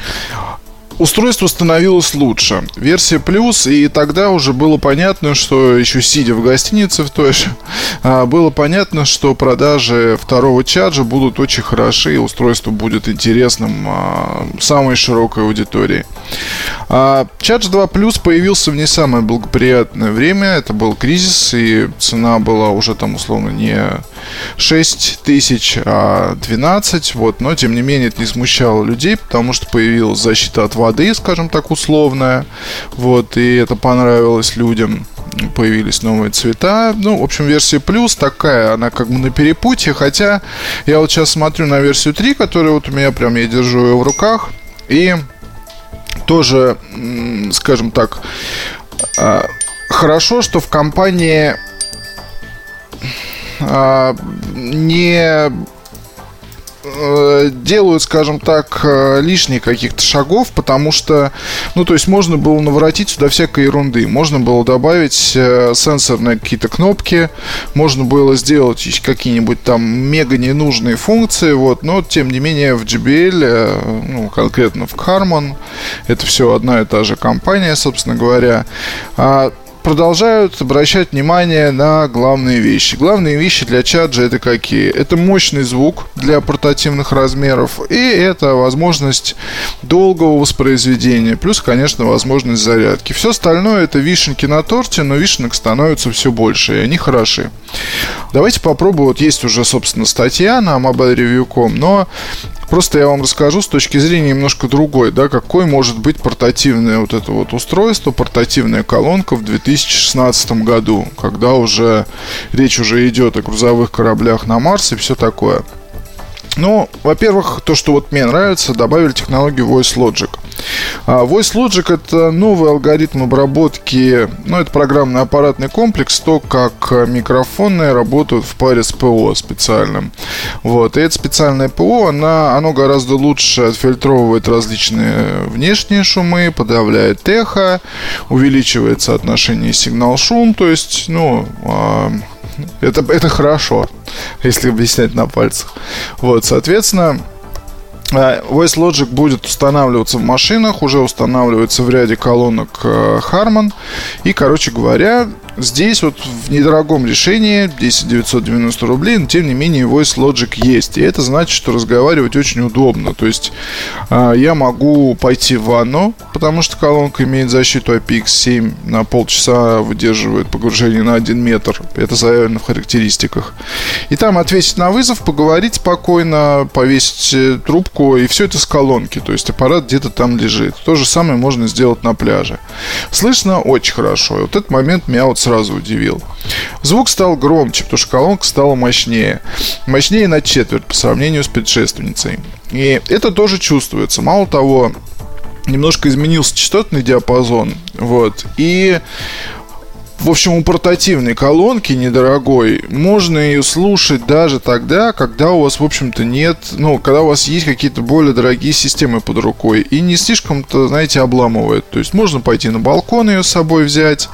устройство становилось лучше. Версия плюс, и тогда уже было понятно, что еще сидя в гостинице в той же, а, было понятно, что продажи второго чаджа будут очень хороши, и устройство будет интересным а, самой широкой аудитории. А, Чадж 2 Plus появился в не самое благоприятное время. Это был кризис, и цена была уже там условно не 6 тысяч, а 12. Вот. Но, тем не менее, это не смущало людей, потому что появилась защита от воды, скажем так, условная. Вот. И это понравилось людям появились новые цвета. Ну, в общем, версия плюс такая, она как бы на перепутье, хотя я вот сейчас смотрю на версию 3, которая вот у меня прям, я держу ее в руках, и тоже, скажем так, а, хорошо, что в компании а, не делают, скажем так, э, лишних каких-то шагов, потому что, ну, то есть можно было наворотить сюда всякой ерунды. Можно было добавить э, сенсорные какие-то кнопки, можно было сделать какие-нибудь там мега ненужные функции, вот, но, тем не менее, в JBL, ну, конкретно в Harman, это все одна и та же компания, собственно говоря, а продолжают обращать внимание на главные вещи. Главные вещи для чаджа это какие? Это мощный звук для портативных размеров и это возможность долгого воспроизведения, плюс, конечно, возможность зарядки. Все остальное это вишенки на торте, но вишенок становится все больше, и они хороши. Давайте попробуем. Вот есть уже, собственно, статья на mobilereview.com, но Просто я вам расскажу с точки зрения немножко другой, да, какой может быть портативное вот это вот устройство, портативная колонка в 2016 году, когда уже речь уже идет о грузовых кораблях на Марс и все такое. Ну, во-первых, то, что вот мне нравится, добавили технологию Voice Logic. А Voice Logic это новый алгоритм обработки, ну, это программный аппаратный комплекс, то, как микрофоны работают в паре с ПО специальным. Вот, и это специальное ПО, она, оно гораздо лучше отфильтровывает различные внешние шумы, подавляет эхо, увеличивает соотношение сигнал-шум, то есть, ну, а, это, это хорошо, если объяснять на пальцах. Вот, соответственно, Voice Logic будет устанавливаться в машинах, уже устанавливается в ряде колонок э, Harman. И, короче говоря, здесь вот в недорогом решении 10 990 рублей, но тем не менее Voice Logic есть. И это значит, что разговаривать очень удобно. То есть а, я могу пойти в ванну, потому что колонка имеет защиту IPX7 на полчаса выдерживает погружение на 1 метр. Это заявлено в характеристиках. И там ответить на вызов, поговорить спокойно, повесить э, трубку, и все это с колонки. То есть аппарат где-то там лежит. То же самое можно сделать на пляже. Слышно очень хорошо. И вот этот момент меня вот сразу удивил. Звук стал громче, потому что колонка стала мощнее. Мощнее на четверть по сравнению с предшественницей. И это тоже чувствуется. Мало того, немножко изменился частотный диапазон. Вот. И в общем, у портативной колонки недорогой можно ее слушать даже тогда, когда у вас, в общем-то, нет, ну, когда у вас есть какие-то более дорогие системы под рукой и не слишком-то, знаете, обламывает. То есть можно пойти на балкон ее с собой взять,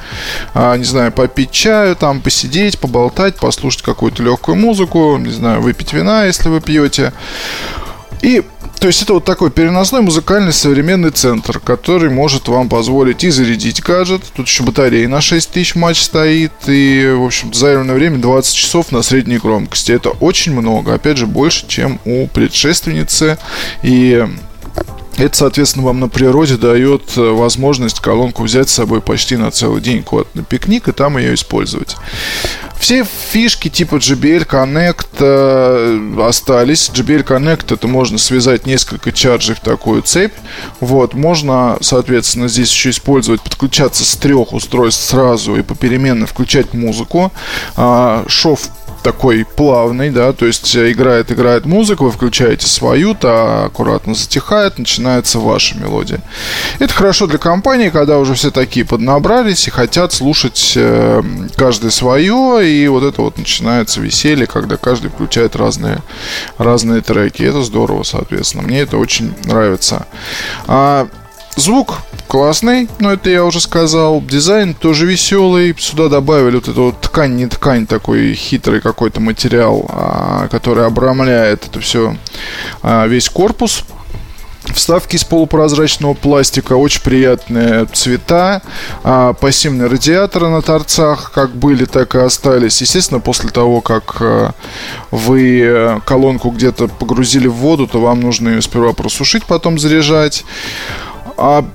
а, не знаю, попить чаю, там посидеть, поболтать, послушать какую-то легкую музыку, не знаю, выпить вина, если вы пьете. И то есть это вот такой переносной музыкальный современный центр, который может вам позволить и зарядить гаджет. Тут еще батарея на 6000 матч стоит. И, в общем, заявленное время 20 часов на средней громкости. Это очень много. Опять же, больше, чем у предшественницы. И это, соответственно, вам на природе дает э, возможность колонку взять с собой почти на целый день куда-то на пикник и там ее использовать. Все фишки типа JBL Connect э, остались. JBL Connect это можно связать несколько чарджей в такую цепь. Вот, можно, соответственно, здесь еще использовать, подключаться с трех устройств сразу и попеременно включать музыку. А, шов такой плавный, да, то есть э, играет, играет музыка, вы включаете свою, та аккуратно затихает, начинается ваша мелодия. Это хорошо для компании, когда уже все такие поднабрались и хотят слушать э, каждый свое, и вот это вот начинается веселье, когда каждый включает разные, разные треки. Это здорово, соответственно. Мне это очень нравится. А, Звук классный, но это я уже сказал. Дизайн тоже веселый. Сюда добавили вот эту вот ткань, не ткань, такой хитрый какой-то материал, а, который обрамляет это все, а, весь корпус. Вставки из полупрозрачного пластика, очень приятные цвета, а, пассивные радиаторы на торцах, как были, так и остались. Естественно, после того, как а, вы э, колонку где-то погрузили в воду, то вам нужно ее сперва просушить, потом заряжать. А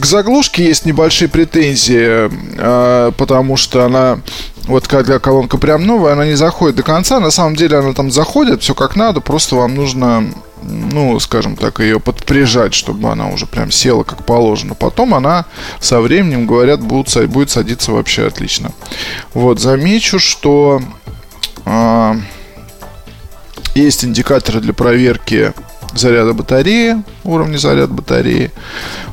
к заглушке есть небольшие претензии, а, потому что она вот когда колонка прям новая, она не заходит до конца. На самом деле она там заходит, все как надо, просто вам нужно, ну, скажем так, ее подприжать, чтобы она уже прям села как положено. Потом она со временем, говорят, будет, будет садиться вообще отлично. Вот, замечу, что э, есть индикаторы для проверки заряда батареи, уровня заряда батареи.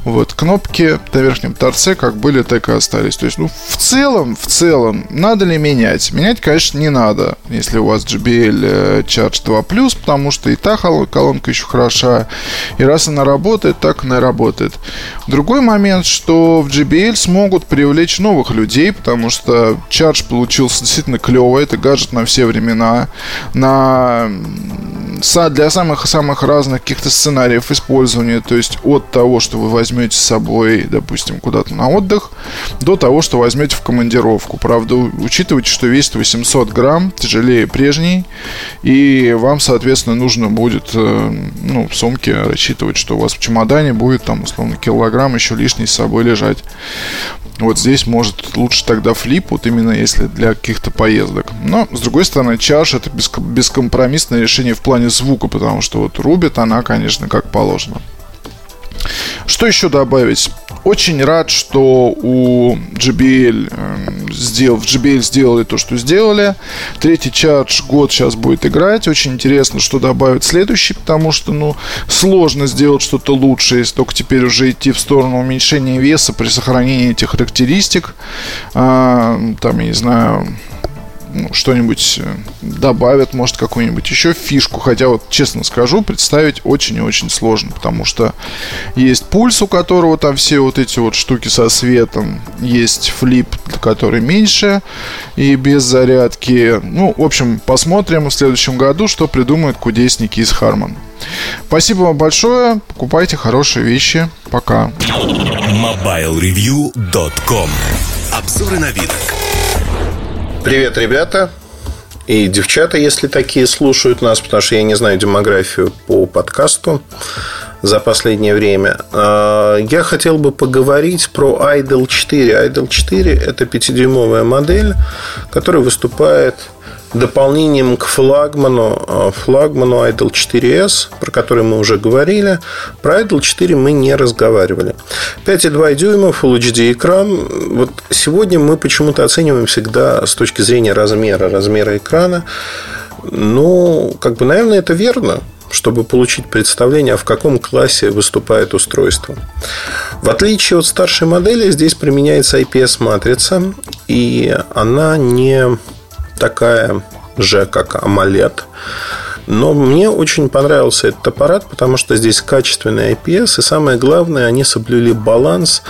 Вот, кнопки на верхнем торце как были, так и остались. То есть, ну, в целом, в целом, надо ли менять? Менять, конечно, не надо, если у вас JBL э, Charge 2 Plus, потому что и та колонка еще хороша. И раз она работает, так она и работает. Другой момент, что в JBL смогут привлечь новых людей, потому что Charge получился действительно клевый. Это гаджет на все времена. На для самых-самых разных каких-то сценариев использования, то есть от того, что вы возьмете с собой, допустим, куда-то на отдых, до того, что возьмете в командировку. Правда, учитывайте, что весит 800 грамм, тяжелее прежней, и вам, соответственно, нужно будет э, ну, в сумке рассчитывать, что у вас в чемодане будет там, условно, килограмм еще лишний с собой лежать. Вот здесь может лучше тогда флип, вот именно если для каких-то поездок. Но, с другой стороны, чаш это бескомпромиссное решение в плане звука, потому что вот рубит она, конечно, как положено. Что еще добавить? Очень рад, что у JBL э, сделал, в JBL сделали то, что сделали. Третий чардж год сейчас будет играть. Очень интересно, что добавят следующий, потому что, ну, сложно сделать что-то лучше, если только теперь уже идти в сторону уменьшения веса при сохранении этих характеристик. А, там, я не знаю, ну, что-нибудь э, добавят, может, какую-нибудь еще фишку. Хотя, вот честно скажу, представить очень и очень сложно, потому что есть пульс, у которого там все вот эти вот штуки со светом, есть флип, который меньше и без зарядки. Ну, в общем, посмотрим в следующем году, что придумают кудесники из Harman. Спасибо вам большое. Покупайте хорошие вещи. Пока. MobileReview.com Обзоры вид. Привет, ребята. И девчата, если такие слушают нас, потому что я не знаю демографию по подкасту за последнее время. А, я хотел бы поговорить про Idol 4. Idol 4 – это 5-дюймовая модель, которая выступает дополнением к флагману, а, флагману Idol 4S, про который мы уже говорили. Про Idol 4 мы не разговаривали. 5,2 дюйма, Full HD экран. Вот сегодня мы почему-то оцениваем всегда с точки зрения размера, размера экрана. Ну, как бы, наверное, это верно чтобы получить представление, в каком классе выступает устройство. В отличие от старшей модели, здесь применяется IPS-матрица, и она не такая же, как AMOLED. Но мне очень понравился этот аппарат, потому что здесь качественный IPS, и самое главное, они соблюли баланс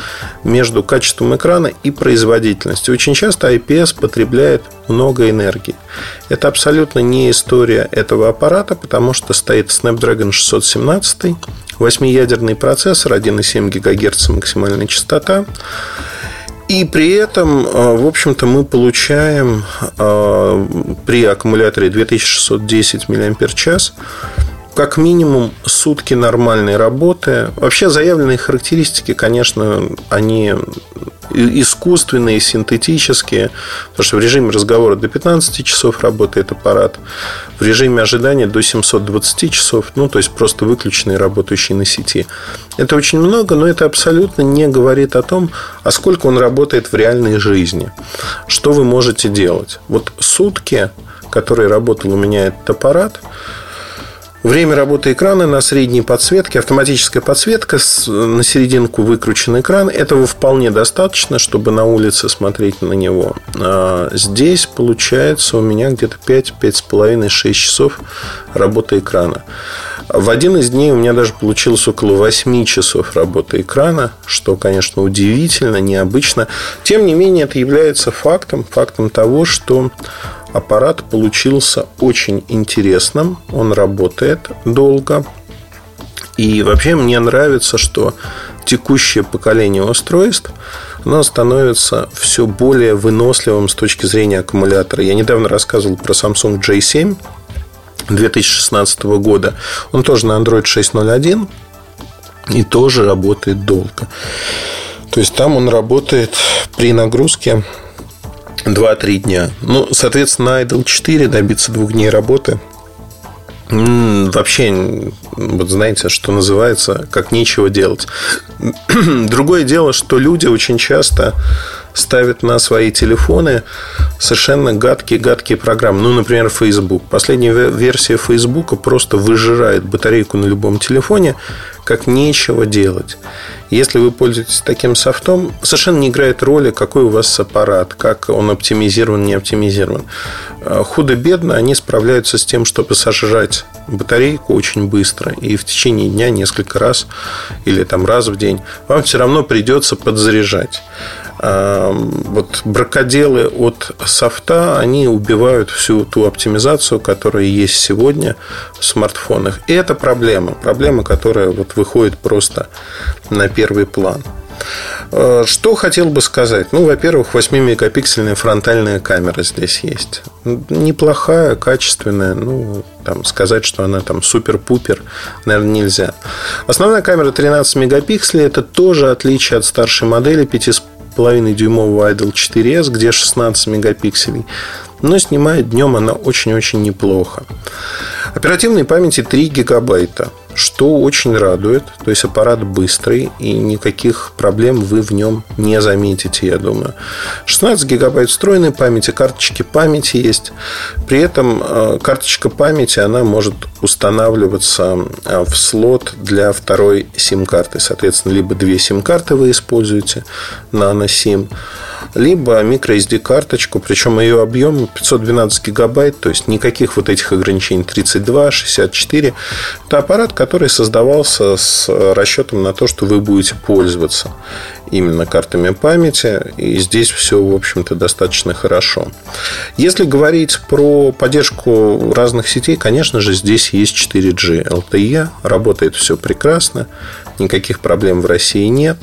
между качеством экрана и производительностью. Очень часто IPS потребляет много энергии. Это абсолютно не история этого аппарата, потому что стоит Snapdragon 617, 8-ядерный процессор, 1,7 ГГц максимальная частота. И при этом, э, в общем-то, мы получаем э, при аккумуляторе 2610 мАч как минимум сутки нормальной работы. Вообще заявленные характеристики, конечно, они искусственные, синтетические. Потому что в режиме разговора до 15 часов работает аппарат. В режиме ожидания до 720 часов. Ну, то есть просто выключенный, работающий на сети. Это очень много, но это абсолютно не говорит о том, а сколько он работает в реальной жизни. Что вы можете делать. Вот сутки, которые работал у меня этот аппарат, Время работы экрана на средней подсветке, автоматическая подсветка, на серединку выкручен экран. Этого вполне достаточно, чтобы на улице смотреть на него. А здесь получается у меня где-то 5, 5,5, 6 часов работы экрана. В один из дней у меня даже получилось около 8 часов работы экрана, что, конечно, удивительно, необычно. Тем не менее, это является фактом, фактом того, что аппарат получился очень интересным. Он работает долго. И вообще мне нравится, что текущее поколение устройств оно становится все более выносливым с точки зрения аккумулятора. Я недавно рассказывал про Samsung J7 2016 года. Он тоже на Android 6.0.1 и тоже работает долго. То есть там он работает при нагрузке 2-3 дня. Ну, соответственно, на Idle 4 добиться двух дней работы вообще, вот знаете, что называется, как нечего делать. Другое дело, что люди очень часто ставят на свои телефоны совершенно гадкие-гадкие программы. Ну, например, Facebook. Последняя версия Facebook просто выжирает батарейку на любом телефоне, как нечего делать. Если вы пользуетесь таким софтом, совершенно не играет роли, какой у вас аппарат, как он оптимизирован, не оптимизирован. Э, худо-бедно они справляются с тем, чтобы сожрать батарейку очень быстро. И в течение дня несколько раз или там раз в день вам все равно придется подзаряжать вот бракоделы от софта, они убивают всю ту оптимизацию, которая есть сегодня в смартфонах. И это проблема. Проблема, которая вот выходит просто на первый план. Э, что хотел бы сказать? Ну, во-первых, 8-мегапиксельная фронтальная камера здесь есть. Неплохая, качественная. Ну, там, сказать, что она там супер-пупер, наверное, нельзя. Основная камера 13 мегапикселей. Это тоже отличие от старшей модели 5,5 5,5-дюймового Idol 4S, где 16 мегапикселей. Но снимает днем она очень-очень неплохо. Оперативной памяти 3 гигабайта что очень радует. То есть аппарат быстрый, и никаких проблем вы в нем не заметите, я думаю. 16 гигабайт встроенной памяти, карточки памяти есть. При этом э, карточка памяти, она может устанавливаться э, в слот для второй сим-карты. Соответственно, либо две сим-карты вы используете, nano SIM, либо microSD карточку, причем ее объем 512 гигабайт, то есть никаких вот этих ограничений 32, 64. Это аппарат, который создавался с расчетом на то, что вы будете пользоваться именно картами памяти, и здесь все, в общем-то, достаточно хорошо. Если говорить про поддержку разных сетей, конечно же, здесь есть 4G LTE, работает все прекрасно, никаких проблем в России нет.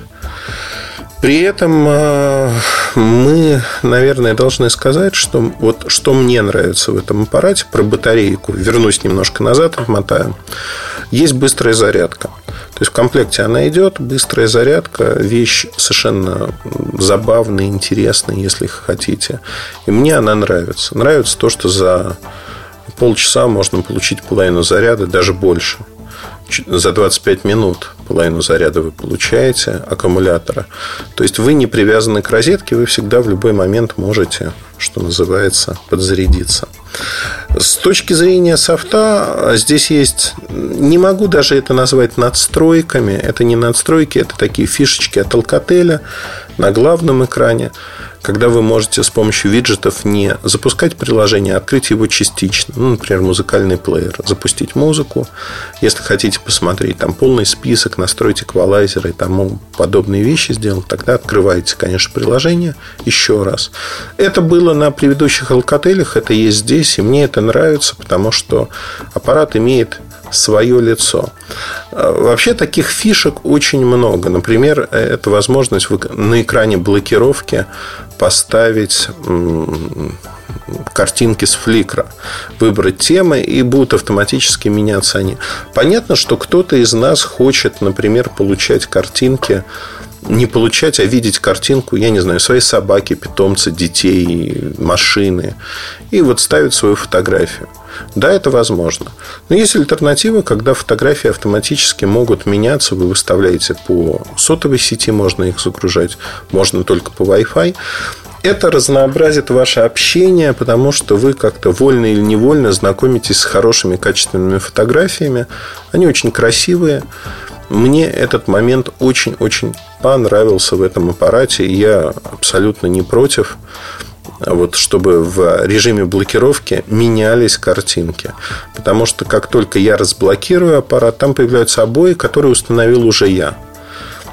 При этом э, мы, наверное, должны сказать, что вот что мне нравится в этом аппарате про батарейку. Вернусь немножко назад, отмотаю. Есть быстрая зарядка. То есть в комплекте она идет, быстрая зарядка, вещь совершенно забавная, интересная, если хотите. И мне она нравится. Нравится то, что за полчаса можно получить половину заряда, даже больше за 25 минут половину заряда вы получаете аккумулятора. То есть вы не привязаны к розетке, вы всегда в любой момент можете, что называется, подзарядиться. С точки зрения софта, здесь есть, не могу даже это назвать надстройками, это не надстройки, это такие фишечки от Alcatel на главном экране когда вы можете с помощью виджетов не запускать приложение, а открыть его частично. Ну, например, музыкальный плеер. Запустить музыку. Если хотите посмотреть там полный список, настроить эквалайзеры и тому подобные вещи сделать, тогда открываете, конечно, приложение еще раз. Это было на предыдущих алкотелях, это есть здесь, и мне это нравится, потому что аппарат имеет свое лицо. А, вообще таких фишек очень много. Например, это возможность на экране блокировки поставить картинки с фликра, выбрать темы, и будут автоматически меняться они. Понятно, что кто-то из нас хочет, например, получать картинки не получать, а видеть картинку, я не знаю, своей собаки, питомца, детей, машины. И вот ставить свою фотографию. Да, это возможно. Но есть альтернатива, когда фотографии автоматически могут меняться. Вы выставляете по сотовой сети, можно их загружать, можно только по Wi-Fi. Это разнообразит ваше общение, потому что вы как-то вольно или невольно знакомитесь с хорошими, качественными фотографиями. Они очень красивые. Мне этот момент очень-очень понравился в этом аппарате. Я абсолютно не против вот, чтобы в режиме блокировки менялись картинки. Потому что как только я разблокирую аппарат, там появляются обои, которые установил уже я.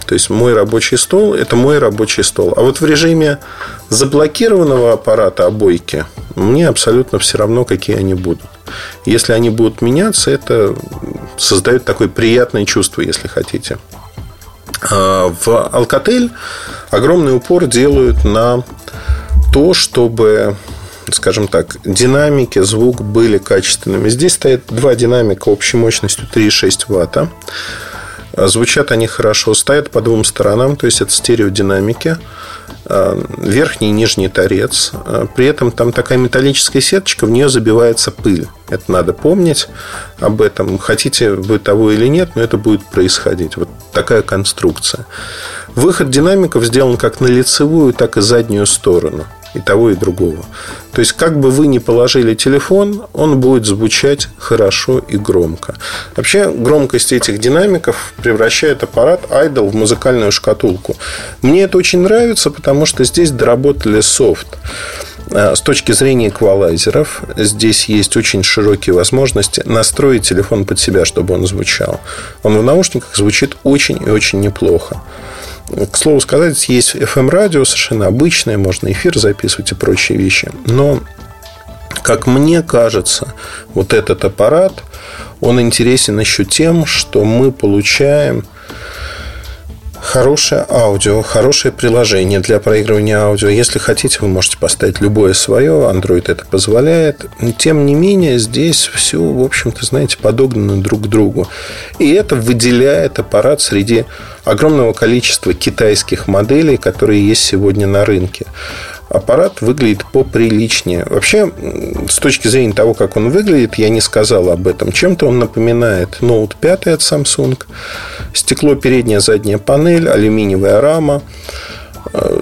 То есть мой рабочий стол – это мой рабочий стол. А вот в режиме заблокированного аппарата обойки мне абсолютно все равно, какие они будут. Если они будут меняться, это создает такое приятное чувство, если хотите. А в Alcatel огромный упор делают на то, чтобы скажем так, динамики, звук были качественными. Здесь стоят два динамика общей мощностью 3,6 ватта. Звучат они хорошо, стоят по двум сторонам, то есть это стереодинамики. А, верхний и нижний торец. А, при этом там такая металлическая сеточка, в нее забивается пыль. Это надо помнить об этом. Хотите вы того или нет, но это будет происходить. Вот такая конструкция. Выход динамиков сделан как на лицевую, так и заднюю сторону и того, и другого. То есть, как бы вы ни положили телефон, он будет звучать хорошо и громко. Вообще, громкость этих динамиков превращает аппарат Idol в музыкальную шкатулку. Мне это очень нравится, потому что здесь доработали софт. А, с точки зрения эквалайзеров, здесь есть очень широкие возможности настроить телефон под себя, чтобы он звучал. Он в наушниках звучит очень и очень неплохо. К слову сказать, есть FM-радио совершенно обычное, можно эфир записывать и прочие вещи. Но, как мне кажется, вот этот аппарат, он интересен еще тем, что мы получаем Хорошее аудио, хорошее приложение для проигрывания аудио. Если хотите, вы можете поставить любое свое. Android это позволяет. Тем не менее, здесь все, в общем-то, знаете, подогнано друг к другу. И это выделяет аппарат среди огромного количества китайских моделей, которые есть сегодня на рынке аппарат выглядит поприличнее. Вообще, с точки зрения того, как он выглядит, я не сказал об этом. Чем-то он напоминает Note 5 от Samsung. Стекло передняя, задняя панель, алюминиевая рама.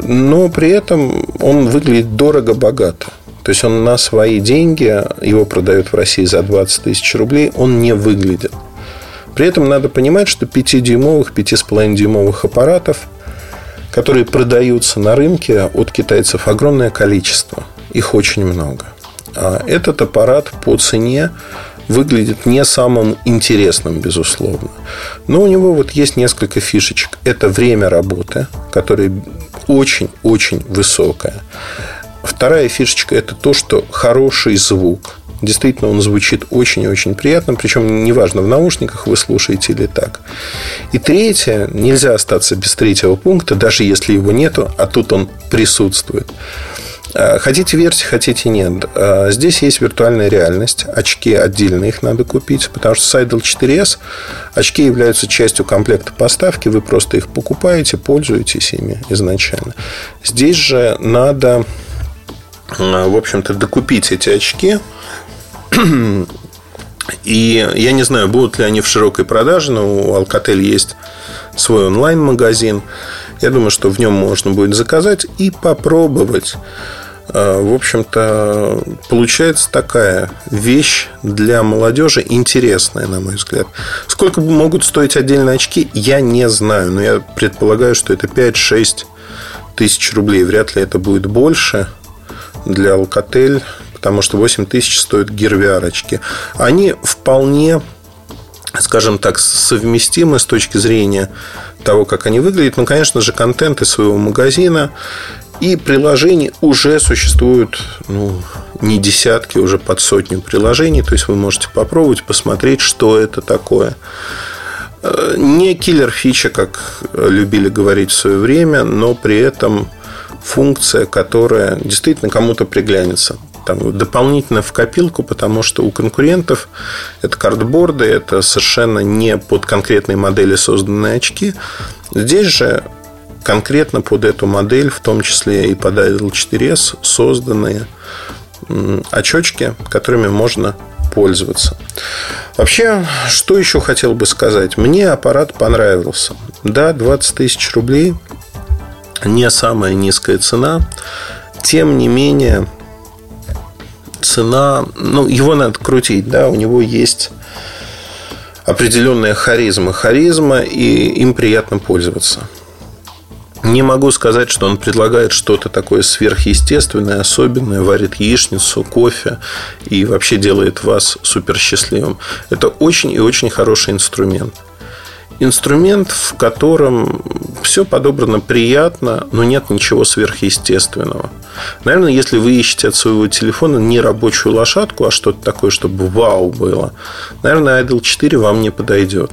Но при этом он выглядит дорого-богато. То есть он на свои деньги, его продают в России за 20 тысяч рублей, он не выглядит. При этом надо понимать, что 5-дюймовых, 5,5-дюймовых аппаратов – которые продаются на рынке от китайцев огромное количество. Их очень много. А этот аппарат по цене выглядит не самым интересным, безусловно. Но у него вот есть несколько фишечек. Это время работы, которое очень-очень высокое. Вторая фишечка – это то, что хороший звук. Действительно, он звучит очень и очень приятно, причем неважно, в наушниках вы слушаете или так. И третье, нельзя остаться без третьего пункта, даже если его нету, а тут он присутствует. А, хотите верьте, хотите нет. А, здесь есть виртуальная реальность. Очки отдельно их надо купить, потому что Seidel 4S очки являются частью комплекта поставки. Вы просто их покупаете, пользуетесь ими изначально. Здесь же надо, в общем-то, докупить эти очки и я не знаю, будут ли они в широкой продаже, но у Alcatel есть свой онлайн-магазин. Я думаю, что в нем можно будет заказать и попробовать. А, в общем-то, получается такая вещь для молодежи интересная, на мой взгляд. Сколько могут стоить отдельные очки, я не знаю. Но я предполагаю, что это 5-6 тысяч рублей. Вряд ли это будет больше для Alcatel потому что 8 тысяч стоят гирвиарочки. Они вполне скажем так, совместимы с точки зрения того, как они выглядят. Ну, конечно же, контент из своего магазина и приложений уже существуют ну, не десятки, уже под сотню приложений. То есть вы можете попробовать, посмотреть, что это такое. Э, не киллер фича, как любили говорить в свое время, но при этом функция, которая действительно кому-то приглянется там, дополнительно в копилку, потому что у конкурентов это картборды, это совершенно не под конкретные модели созданные очки. Здесь же конкретно под эту модель, в том числе и под Idol 4S, созданные очечки, которыми можно пользоваться. Вообще, что еще хотел бы сказать? Мне аппарат понравился. Да, 20 тысяч рублей не самая низкая цена. Тем не менее, цена, ну, его надо крутить, да, у него есть определенная харизма. Харизма, и им приятно пользоваться. Не могу сказать, что он предлагает что-то такое сверхъестественное, особенное, варит яичницу, кофе и вообще делает вас супер счастливым. Это очень и очень хороший инструмент. Инструмент, в котором все подобрано приятно, но нет ничего сверхъестественного. Наверное, если вы ищете от своего телефона не рабочую лошадку, а что-то такое, чтобы вау было, наверное, Idol 4 вам не подойдет.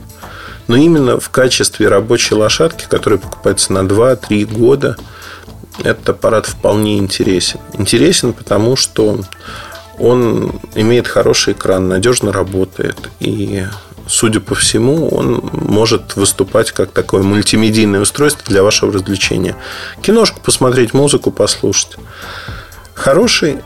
Но именно в качестве рабочей лошадки, которая покупается на 2-3 года, этот аппарат вполне интересен. Интересен, потому что он имеет хороший экран, надежно работает. И, судя по всему, он может выступать как такое мультимедийное устройство для вашего развлечения. Киношку посмотреть, музыку послушать. Хороший,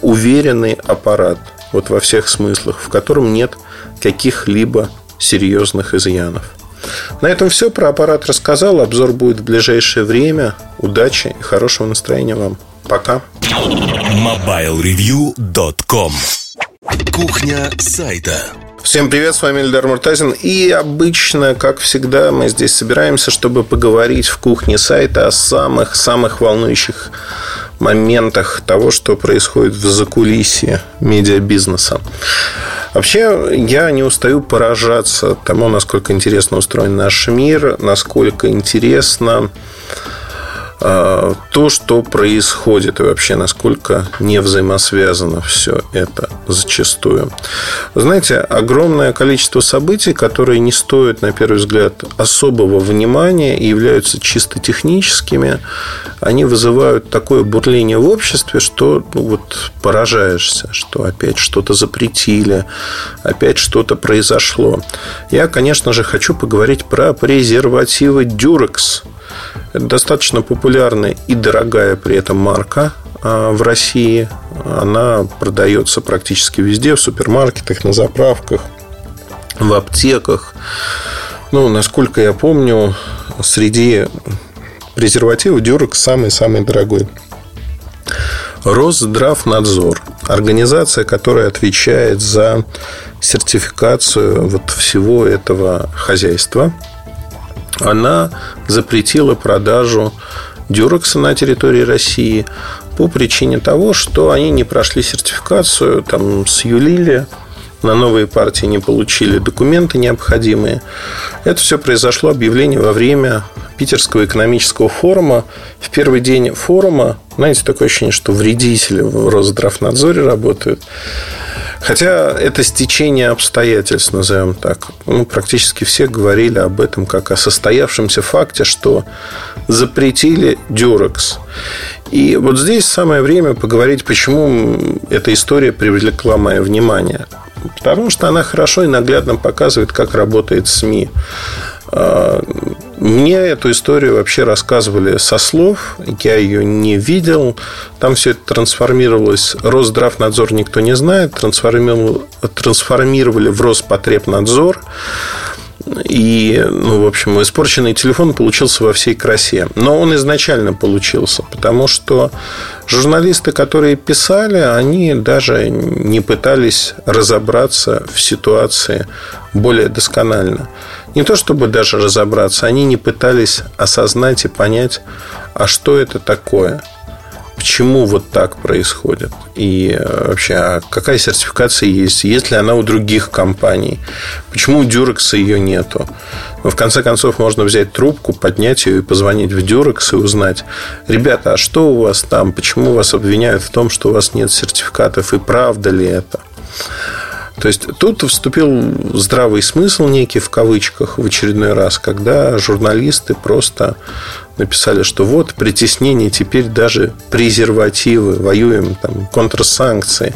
уверенный аппарат. Вот во всех смыслах, в котором нет каких-либо серьезных изъянов. На этом все. Про аппарат рассказал. Обзор будет в ближайшее время. Удачи и хорошего настроения вам. Пока. MobileReview.com Кухня сайта Всем привет, с вами Эльдар Муртазин. И обычно, как всегда, мы здесь собираемся, чтобы поговорить в кухне сайта о самых-самых волнующих моментах того, что происходит в закулисье медиабизнеса. Вообще, я не устаю поражаться тому, насколько интересно устроен наш мир, насколько интересно то, что происходит и вообще насколько не взаимосвязано все это зачастую. знаете, огромное количество событий, которые не стоят, на первый взгляд, особого внимания и являются чисто техническими, они вызывают такое бурление в обществе, что ну, вот поражаешься, что опять что-то запретили, опять что-то произошло. Я, конечно же, хочу поговорить про презервативы Durex – это достаточно популярная и дорогая при этом марка а, в России. Она продается практически везде, в супермаркетах, на заправках, в аптеках. Ну, насколько я помню, среди презервативов Дюрекс самый-самый дорогой. Росздравнадзор. Организация, которая отвечает за сертификацию вот всего этого хозяйства – она запретила продажу дюрекса на территории России по причине того, что они не прошли сертификацию, там сюлили, на новые партии не получили документы необходимые. Это все произошло объявление во время Питерского экономического форума. В первый день форума, знаете, такое ощущение, что вредители в Росздравнадзоре работают. Хотя это стечение обстоятельств, назовем так. Ну, практически все говорили об этом как о состоявшемся факте, что запретили Дюрекс. И вот здесь самое время поговорить, почему эта история привлекла мое внимание. Потому что она хорошо и наглядно показывает, как работает СМИ. А, мне эту историю вообще рассказывали со слов. Я ее не видел. Там все это трансформировалось. Росздравнадзор никто не знает. Трансформировали в Роспотребнадзор. И, ну, в общем, испорченный телефон получился во всей красе. Но он изначально получился, потому что журналисты, которые писали, они даже не пытались разобраться в ситуации более досконально. Не то чтобы даже разобраться, они не пытались осознать и понять, а что это такое, почему вот так происходит, и э, вообще, а какая сертификация есть, есть ли она у других компаний, почему у Durex ее нету. Но в конце концов можно взять трубку, поднять ее и позвонить в Durex и узнать, ребята, а что у вас там, почему вас обвиняют в том, что у вас нет сертификатов, и правда ли это? То есть тут вступил здравый смысл некий в кавычках в очередной раз, когда журналисты просто написали, что вот притеснение теперь даже презервативы, воюем там контрсанкции.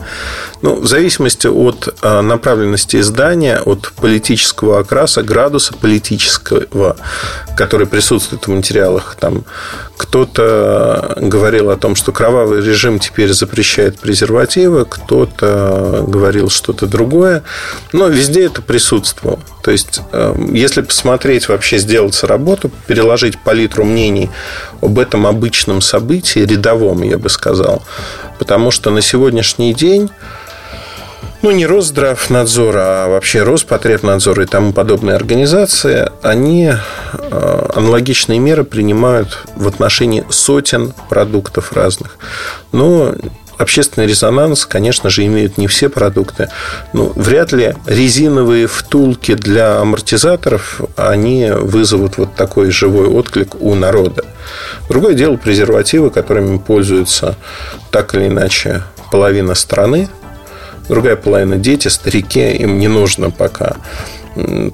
Ну, в зависимости от а, направленности издания, от политического окраса, градуса политического, который присутствует в материалах, там кто-то говорил о том, что кровавый режим теперь запрещает презервативы, кто-то говорил что-то другое, но везде это присутствовало. То есть, а, если посмотреть, вообще сделать работу, переложить палитру мнений об этом обычном событии, рядовом, я бы сказал, потому что на сегодняшний день ну, не Росздравнадзор, а вообще Роспотребнадзор и тому подобные организации, они э, аналогичные меры принимают в отношении сотен продуктов разных. Но общественный резонанс, конечно же, имеют не все продукты. Ну, вряд ли резиновые втулки для амортизаторов, они вызовут вот такой живой отклик у народа. Другое дело презервативы, которыми пользуются так или иначе половина страны, другая половина дети, старики, им не нужно пока.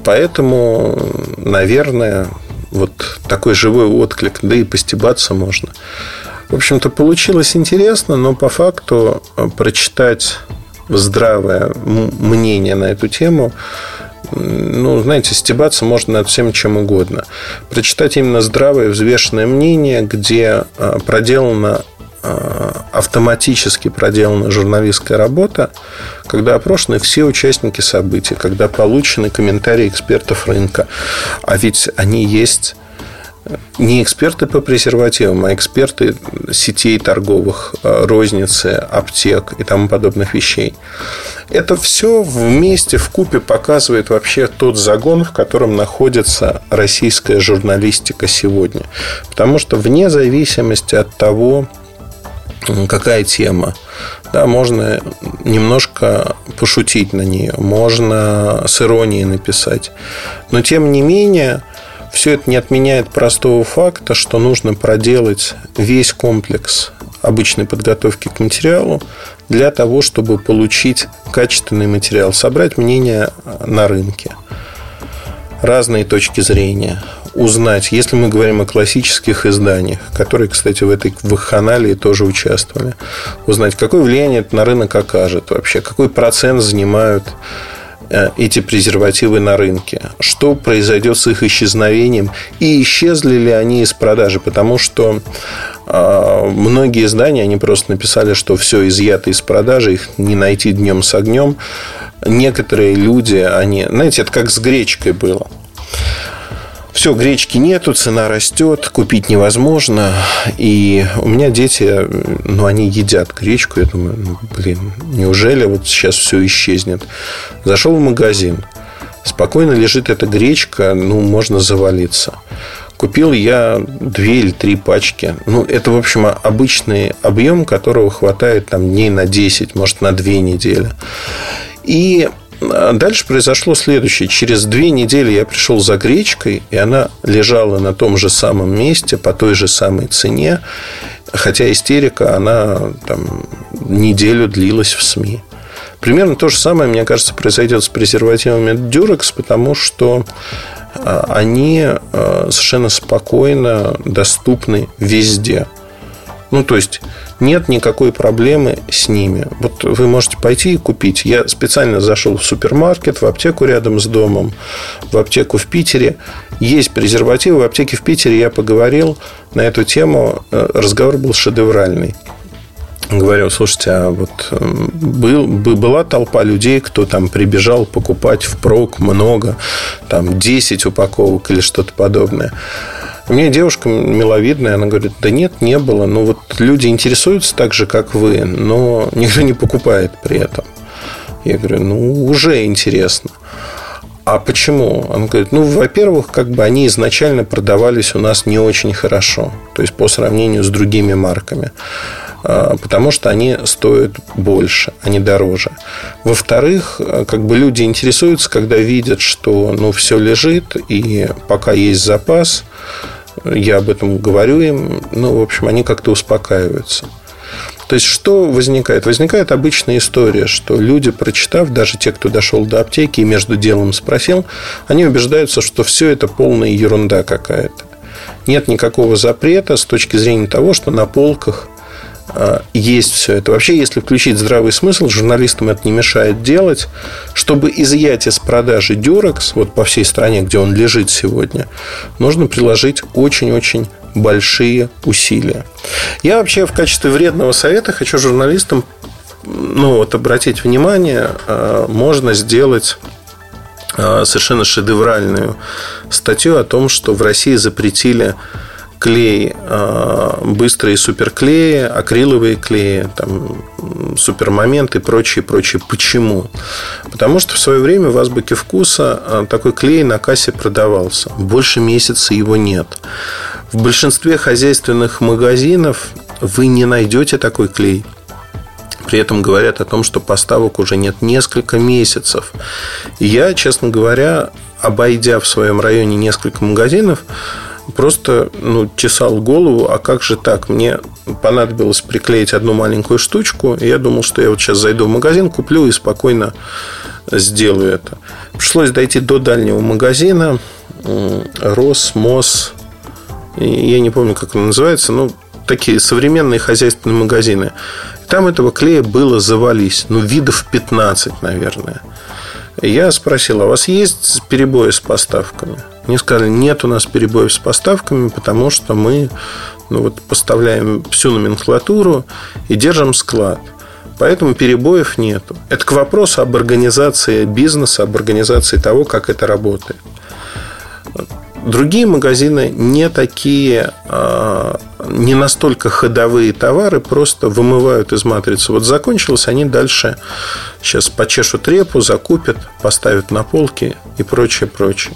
Поэтому, наверное, вот такой живой отклик, да и постебаться можно. В общем-то, получилось интересно, но по факту э, прочитать здравое мнение на эту тему ну, знаете, стебаться можно над всем чем угодно. Прочитать именно здравое, взвешенное мнение, где э, проделана э, автоматически проделана журналистская работа, когда опрошены все участники событий, когда получены комментарии экспертов рынка. А ведь они есть не эксперты по презервативам, а эксперты сетей торговых, э, розницы, аптек и тому подобных вещей. Это все вместе, в купе показывает вообще тот загон, в котором находится российская журналистика сегодня. Потому что вне зависимости от того, какая тема, да, можно немножко пошутить на нее, можно с иронией написать. Но тем не менее, все это не отменяет простого факта, что нужно проделать весь комплекс обычной подготовки к материалу для того, чтобы получить качественный материал, собрать мнение на рынке, разные точки зрения, узнать, если мы говорим о классических изданиях, которые, кстати, в этой вахханалии тоже участвовали, узнать, какое влияние это на рынок окажет вообще, какой процент занимают эти презервативы на рынке? Что произойдет с их исчезновением? И исчезли ли они из продажи? Потому что э, многие издания, они просто написали, что все изъято из продажи, их не найти днем с огнем. Некоторые люди, они, знаете, это как с гречкой было все, гречки нету, цена растет, купить невозможно. И у меня дети, ну, они едят гречку. Я думаю, ну, блин, неужели вот сейчас все исчезнет? Зашел в магазин. Спокойно лежит эта гречка, ну, можно завалиться. Купил я две или три пачки. Ну, это, в общем, обычный объем, которого хватает там дней на 10, может, на 2 недели. И дальше произошло следующее. Через две недели я пришел за гречкой, и она лежала на том же самом месте, по той же самой цене. Хотя истерика, она там неделю длилась в СМИ. Примерно то же самое, мне кажется, произойдет с презервативами Durex, потому что а, они а, совершенно спокойно доступны везде. Ну, то есть нет никакой проблемы с ними. Вот вы можете пойти и купить. Я специально зашел в супермаркет, в аптеку рядом с домом, в аптеку в Питере. Есть презервативы. В аптеке в Питере я поговорил на эту тему. Э, разговор был шедевральный говорю, слушайте, а вот эм, был, была толпа людей, кто там прибежал покупать впрок много, там 10 упаковок или что-то подобное. Меня девушка миловидная, она говорит, да нет, не было. Ну, вот люди интересуются так же, как вы, но никто не покупает при этом. Я говорю, ну, уже интересно. А почему? Он говорит, ну, во-первых, как бы они изначально продавались у нас не очень хорошо. То есть, по сравнению с другими марками. А, потому что они стоят больше, они дороже. Во-вторых, как бы люди интересуются, когда видят, что ну, все лежит, и пока есть запас, я об этом говорю им, ну, в общем, они как-то успокаиваются. То есть, что возникает? Возникает обычная история, что люди, прочитав, даже те, кто дошел до аптеки и между делом спросил, они убеждаются, что все это полная ерунда какая-то. Нет никакого запрета с точки зрения того, что на полках есть все это. Вообще, если включить здравый смысл, журналистам это не мешает делать, чтобы изъять из продажи Durex, вот по всей стране, где он лежит сегодня, нужно приложить очень-очень большие усилия. Я вообще в качестве вредного совета хочу журналистам ну, вот обратить внимание, а, можно сделать а, совершенно шедевральную статью о том, что в России запретили клей, а, быстрые суперклеи, акриловые клеи, там, супермомент и прочее, прочее. Почему? Потому что в свое время в азбуке вкуса такой клей на кассе продавался. Больше месяца его нет. В большинстве хозяйственных магазинов вы не найдете такой клей. При этом говорят о том, что поставок уже нет несколько месяцев. Я, честно говоря, обойдя в своем районе несколько магазинов, просто ну, чесал голову, а как же так? Мне понадобилось приклеить одну маленькую штучку, и я думал, что я вот сейчас зайду в магазин, куплю и спокойно сделаю это. Пришлось дойти до дальнего магазина, Рос, Мос, я не помню, как он называется, но такие современные хозяйственные магазины. Там этого клея было завались. Ну, видов 15, наверное. Я спросил, а у вас есть перебои с поставками? Мне сказали, нет у нас перебоев с поставками, потому что мы ну, вот, поставляем всю номенклатуру и держим склад. Поэтому перебоев нету. Это к вопросу об организации бизнеса, об организации того, как это работает. Другие магазины не такие, а, не настолько ходовые товары, просто вымывают из матрицы. Вот закончилось, они дальше сейчас почешут репу, закупят, поставят на полки и прочее, прочее.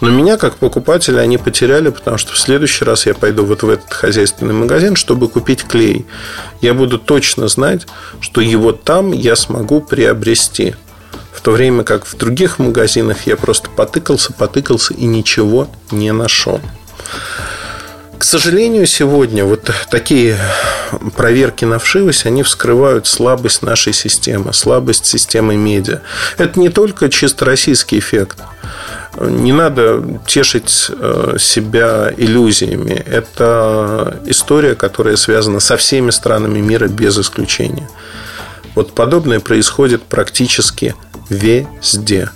Но меня, как покупателя, они потеряли, потому что в следующий раз я пойду вот в этот хозяйственный магазин, чтобы купить клей. Я буду точно знать, что его там я смогу приобрести. В то время как в других магазинах я просто потыкался, потыкался и ничего не нашел. К сожалению, сегодня вот такие проверки на вшивость, они вскрывают слабость нашей системы, слабость системы медиа. Это не только чисто российский эффект. Не надо тешить э, себя иллюзиями. Это история, которая связана со всеми странами мира без исключения. Вот подобное происходит практически везде.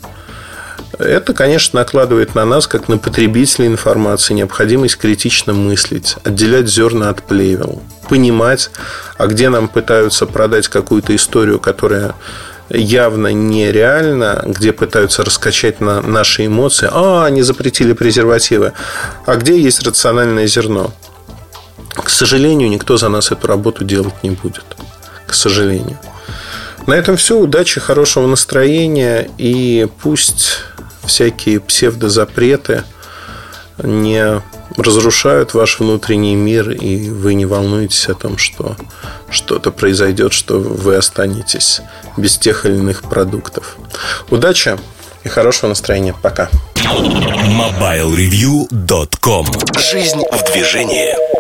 Это, конечно, накладывает на нас, как на потребителей информации, необходимость критично мыслить, отделять зерна от плевел, понимать, а где нам пытаются продать какую-то историю, которая явно нереально, где пытаются раскачать на наши эмоции. А, они запретили презервативы. А где есть рациональное зерно? К сожалению, никто за нас эту работу делать не будет. К сожалению. На этом все. Удачи, хорошего настроения и пусть всякие псевдозапреты не разрушают ваш внутренний мир, и вы не волнуетесь о том, что что-то произойдет, что вы останетесь без тех или иных продуктов. Удачи и хорошего настроения. Пока. MobileReview.com Жизнь в движении.